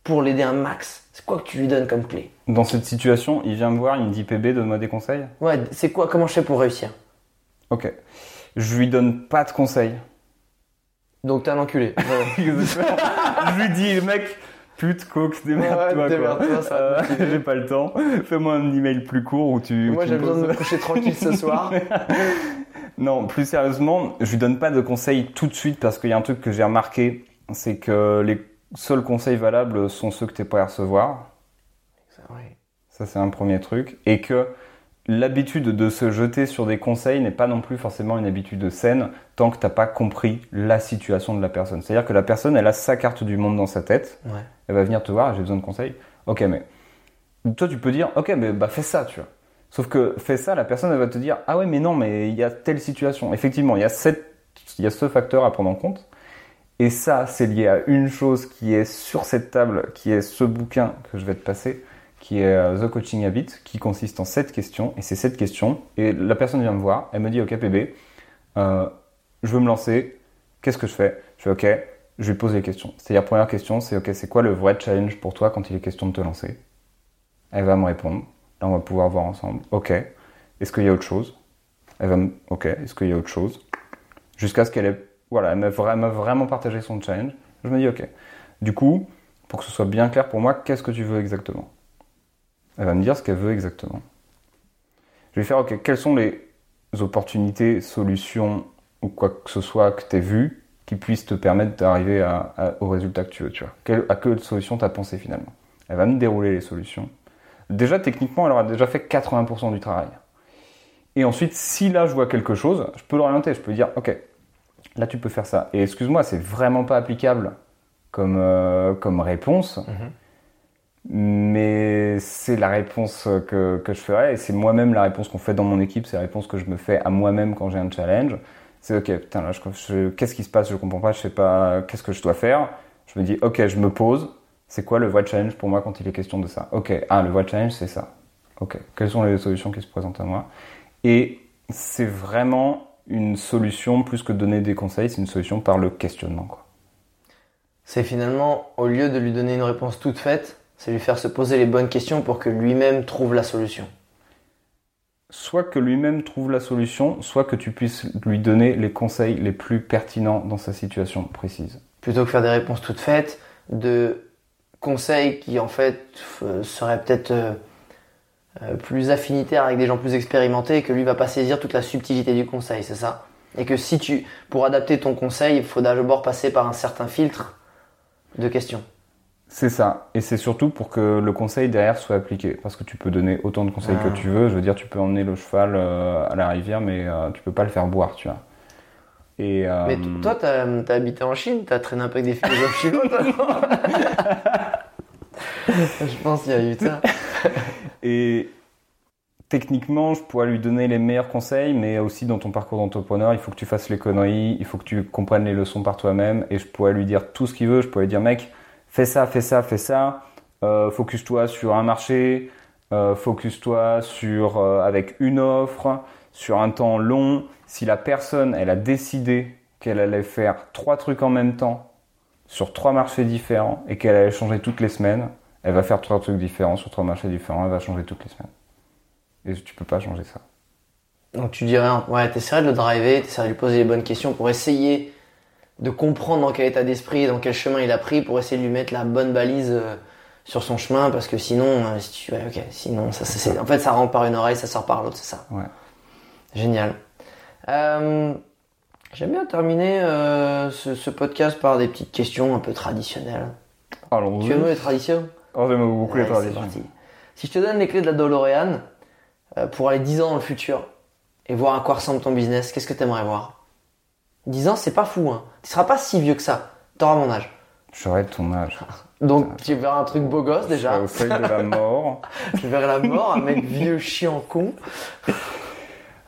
pour l'aider un max? C'est quoi que tu lui donnes comme clé? Dans cette situation, il vient me voir, il me dit PB, donne-moi des conseils. Ouais, c'est quoi Comment je fais pour réussir? Ok. Je lui donne pas de conseils. Donc, t'es un enculé. Ouais. je lui dis, mec, pute, coke, démerde-toi. Ouais, va Euh. J'ai pas le temps. Fais-moi un email plus court où tu. où Moi, j'ai besoin de me coucher tranquille ce soir. Non, plus sérieusement, je lui donne pas de conseils tout de suite parce qu'il y a un truc que j'ai remarqué, c'est que les seuls conseils valables sont ceux que t'es prêt à recevoir. Ça, c'est un premier truc. Et que l'habitude de se jeter sur des conseils n'est pas non plus forcément une habitude saine tant que t'as pas compris la situation de la personne. C'est-à-dire que la personne, elle a sa carte du monde dans sa tête. Ouais. Elle va venir te voir, j'ai besoin de conseils. Ok, mais toi, tu peux dire, ok, mais bah fais ça, tu vois. Sauf que fais ça, la personne, elle va te dire, ah ouais, mais non, mais il y a telle situation. Effectivement, il y a cette, il y a ce facteur à prendre en compte. Et ça, c'est lié à une chose qui est sur cette table, qui est ce bouquin que je vais te passer, qui est euh, The Coaching Habit, qui consiste en sept questions. Et c'est sept questions. Et la personne vient me voir, elle me dit, ok, PB, euh, je veux me lancer, qu'est-ce que je fais? Je fais, ok, je lui pose les questions. C'est-à-dire, première question, c'est, ok, c'est quoi le vrai challenge pour toi quand il est question de te lancer? Elle va me répondre. Là, on va pouvoir voir ensemble. Ok, est-ce qu'il y a autre chose? Elle va me, ok, est-ce qu'il y a autre chose? Jusqu'à ce qu'elle ait, voilà, elle m'a vraiment partagé son challenge. Je me dis, ok. Du coup, pour que ce soit bien clair pour moi, qu'est-ce que tu veux exactement? Elle va me dire ce qu'elle veut exactement. Je vais faire, ok, quelles sont les opportunités, solutions ou quoi que ce soit que tu as vu qui puissent te permettre d'arriver au résultat que tu veux, tu vois. Quelle, à quelle solution tu as pensé finalement? Elle va me dérouler les solutions. Déjà, techniquement, elle aura déjà fait 80% du travail. Et ensuite, si là je vois quelque chose, je peux l'orienter, je peux dire, ok, là tu peux faire ça. Et excuse-moi, c'est vraiment pas applicable comme, euh, comme réponse, mais c'est la réponse que, que je ferai, et c'est moi-même la réponse qu'on fait dans mon équipe, c'est la réponse que je me fais à moi-même quand j'ai un challenge. C'est ok, putain, là, je, je- qu'est-ce qui se passe? Je comprends pas, je sais pas, qu'est-ce que je dois faire? Je me dis, ok, je me pose, c'est quoi le vrai challenge pour moi quand il est question de ça? Ok, ah, le vrai challenge, c'est ça. Ok, quelles sont les solutions qui se présentent à moi? Et c'est vraiment une solution, plus que donner des conseils, c'est une solution par le questionnement. Quoi. C'est finalement, au lieu de lui donner une réponse toute faite, c'est lui faire se poser les bonnes questions pour que lui-même trouve la solution. Soit que lui-même trouve la solution, soit que tu puisses lui donner les conseils les plus pertinents dans sa situation précise. Plutôt que faire des réponses toutes faites, de conseils qui en fait euh, seraient peut-être euh, euh, plus affinitaires avec des gens plus expérimentés et que lui va pas saisir toute la subtilité du conseil, c'est ça? Et que si tu, pour adapter ton conseil, il faut d'abord passer par un certain filtre de questions. C'est ça. Et c'est surtout pour que le conseil derrière soit appliqué. Parce que tu peux donner autant de conseils Ah. que tu veux. Je veux dire, tu peux emmener le cheval euh, à la rivière, mais euh, tu peux pas le faire boire, tu vois. Et, euh, Mais toi, t'as as habité en Chine, t'as traîné un peu avec des philosophes chinois, Je pense qu'il y a eu ça. Et techniquement, je pourrais lui donner les meilleurs conseils, mais aussi dans ton parcours d'entrepreneur, il faut que tu fasses les conneries, il faut que tu comprennes les leçons par toi-même. Et je pourrais lui dire tout ce qu'il veut. Je pourrais lui dire, mec, fais ça, fais ça, fais ça. Euh, focus-toi sur un marché. Euh, focus-toi sur euh, avec une offre, sur un temps long. Si la personne, elle a décidé qu'elle allait faire trois trucs en même temps sur trois marchés différents et qu'elle allait changer toutes les semaines, elle va faire trois trucs différents sur trois marchés différents, elle va changer toutes les semaines. Et tu peux pas changer ça. Donc tu dirais, ouais, t'essaierais de le driver, t'essaierais de lui poser les bonnes questions pour essayer de comprendre dans quel état d'esprit et dans quel chemin il a pris pour essayer de lui mettre la bonne balise euh, sur son chemin parce que sinon, euh, si tu, ouais, ok, sinon, ça, ça, c'est, en fait, ça rentre par une oreille, ça sort par l'autre, c'est ça. Ouais. Génial. Euh, j'aime bien terminer euh, ce, ce podcast par des petites questions un peu traditionnelles. Alors, Tu aimes les traditions? Oh, j'aime beaucoup les Ouais, traditions. parti. Si je te donne les clés de la DeLorean euh, pour aller 10 ans dans le futur et voir à quoi ressemble ton business, qu'est-ce que tu aimerais voir? 10 ans, c'est pas fou. Hein. Tu seras pas si vieux que ça. Tu auras mon âge. J'aurais ton âge. Donc tu verras un truc beau gosse déjà. Au seuil de la mort. tu verras la mort, un mec vieux, chiant, con.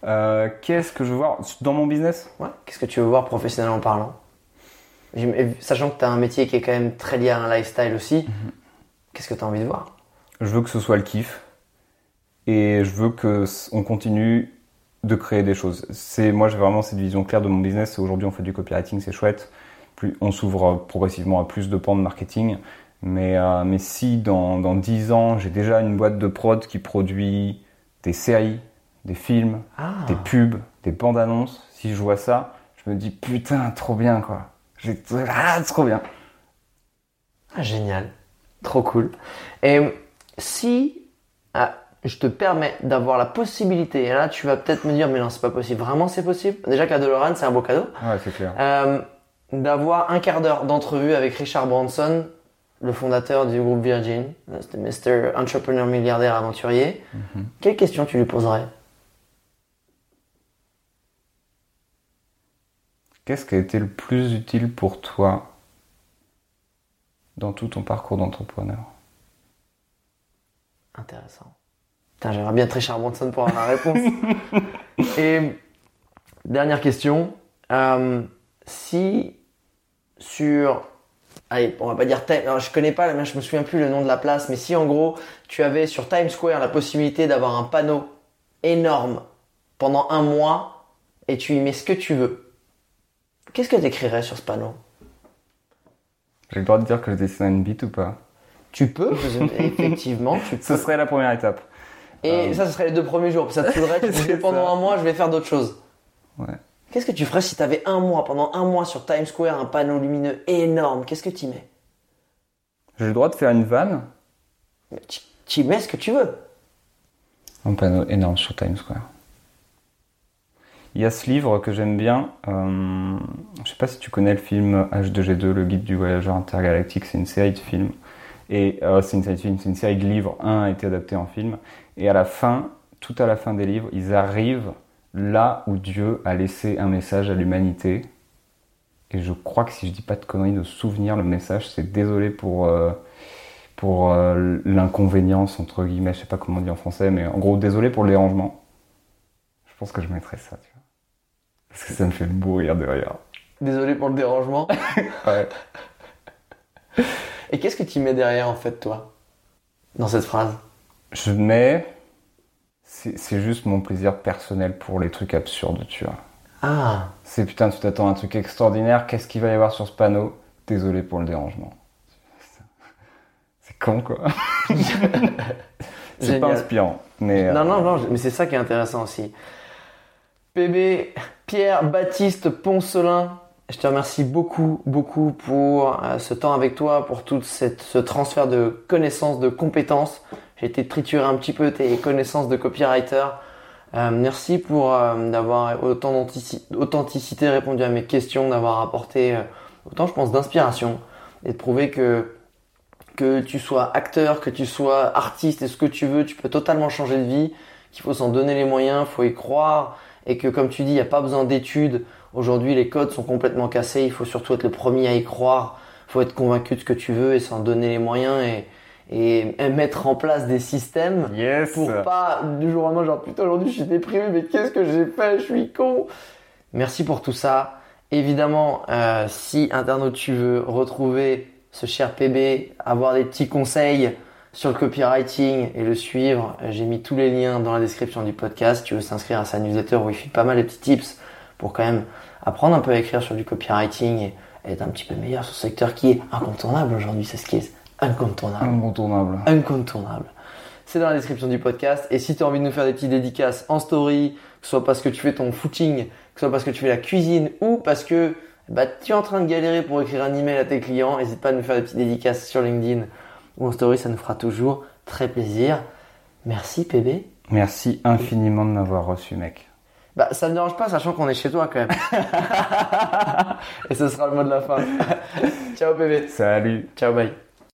Euh, Qu'est-ce que je veux voir dans mon business? Ouais. Qu'est-ce que tu veux voir professionnellement parlant? Sachant que tu as un métier qui est quand même très lié à un lifestyle aussi, qu'est-ce que tu as envie de voir? Je veux que ce soit le kiff et je veux que s- on continue de créer des choses. C'est moi j'ai vraiment cette vision claire de mon business. Aujourd'hui on fait du copywriting, c'est chouette. Plus, on s'ouvre progressivement à plus de pans de marketing. Mais, euh, mais si dans, dans 10 ans j'ai déjà une boîte de prod qui produit des séries, des films, Ah, des pubs, des bandes annonces, si je vois ça, je me dis putain trop bien quoi. J'ai ah, trop bien. Ah, génial. Trop cool. Et si ah, je te permets d'avoir la possibilité, et là tu vas peut-être me dire, mais non, c'est pas possible. Vraiment, c'est possible Déjà qu'à DeLorean, c'est un beau cadeau. Ouais c'est clair. Euh, d'avoir un quart d'heure d'entrevue avec Richard Branson, le fondateur du groupe Virgin, c'était Mr. Entrepreneur milliardaire aventurier. Quelle question tu lui poserais? Qu'est-ce qui a été le plus utile pour toi dans tout ton parcours d'entrepreneur? Intéressant. Putain, j'aimerais bien Richard Branson pour avoir la réponse. Et dernière question. Euh, si sur. Allez, on va pas dire je connais pas, je me souviens plus le nom de la place, mais si en gros, tu avais sur Times Square la possibilité d'avoir un panneau énorme pendant un mois et tu y mets ce que tu veux, qu'est-ce que tu écrirais sur ce panneau? J'ai le droit de dire que je dessine une bite ou pas? Tu peux, effectivement, tu peux. Ce serait la première étape. Et Euh. ça, ce serait les deux premiers jours. Puis ça te saoulerait, tu te disais pendant ça. un mois, je vais faire d'autres choses. Ouais. Qu'est-ce que tu ferais si tu avais un mois, pendant un mois sur Times Square, un panneau lumineux énorme Qu'est-ce que tu y mets? J'ai le droit de faire une vanne? Tu mets ce que tu veux. Un panneau énorme sur Times Square. Il y a ce livre que j'aime bien. euh, je sais pas si tu connais le film H2G2, le guide du voyageur intergalactique. C'est une série de films. Et euh, c'est une série de films, c'est une série de livres. Un a été adapté en film. Et à la fin, tout à la fin des livres, ils arrivent là où Dieu a laissé un message à l'humanité. Et je crois que si je dis pas de conneries, de souvenir le message, c'est désolé pour euh, pour euh, l'inconvénience entre guillemets, je sais pas comment on dit en français, mais en gros désolé pour le dérangement. Je pense que je mettrais ça, tu vois, parce que ça me fait mourir de rire. Désolé pour le dérangement. Ouais. Et qu'est-ce que tu mets derrière, en fait, toi Dans cette phrase? Je mets, c'est juste mon plaisir personnel pour les trucs absurdes, tu vois. Ah C'est putain, tu t'attends à un truc extraordinaire, qu'est-ce qu'il va y avoir sur ce panneau? Désolé pour le dérangement. C'est con quoi. c'est pas inspirant, mais euh, Non, non, non, mais c'est ça qui est intéressant aussi. PB, Pierre Baptiste Poncelin, je te remercie beaucoup, beaucoup pour euh, ce temps avec toi, pour tout cette, ce transfert de connaissances, de compétences. J'ai été triturer un petit peu tes connaissances de copywriter. Euh, merci pour euh, d'avoir autant d'authentici- d'authenticité répondu à mes questions, d'avoir apporté euh, autant, je pense, d'inspiration et de prouver que que tu sois acteur, que tu sois artiste et ce que tu veux, tu peux totalement changer de vie, qu'il faut s'en donner les moyens, faut y croire et que comme tu dis, il n'y a pas besoin d'études. Aujourd'hui, les codes sont complètement cassés, il faut surtout être le premier à y croire, faut être convaincu de ce que tu veux et s'en donner les moyens et, et mettre en place des systèmes yes. pour pas du jour au lendemain genre putain aujourd'hui je suis déprimé mais qu'est-ce que j'ai fait? Je suis con! Merci pour tout ça. Évidemment euh, si internaute tu veux retrouver ce cher PB avoir des petits conseils sur le copywriting et le suivre j'ai mis tous les liens dans la description du podcast. Tu veux s'inscrire à sa newsletter où il fait pas mal de petits tips pour quand même apprendre un peu à écrire sur du copywriting et être un petit peu meilleur sur ce secteur qui est incontournable aujourd'hui c'est ce qui est incontournable Incontournable. incontournable. C'est dans la description du podcast. Et si tu as envie de nous faire des petites dédicaces en story, que ce soit parce que tu fais ton footing, que ce soit parce que tu fais la cuisine ou parce que bah, tu es en train de galérer pour écrire un email à tes clients, n'hésite pas à nous faire des petites dédicaces sur LinkedIn ou en story, ça nous fera toujours très plaisir. Merci PB. Merci infiniment de m'avoir reçu, mec. Bah, ça me dérange pas, sachant qu'on est chez toi quand même. Et ce sera le mot de la fin. Ciao PB. Salut. Ciao, bye.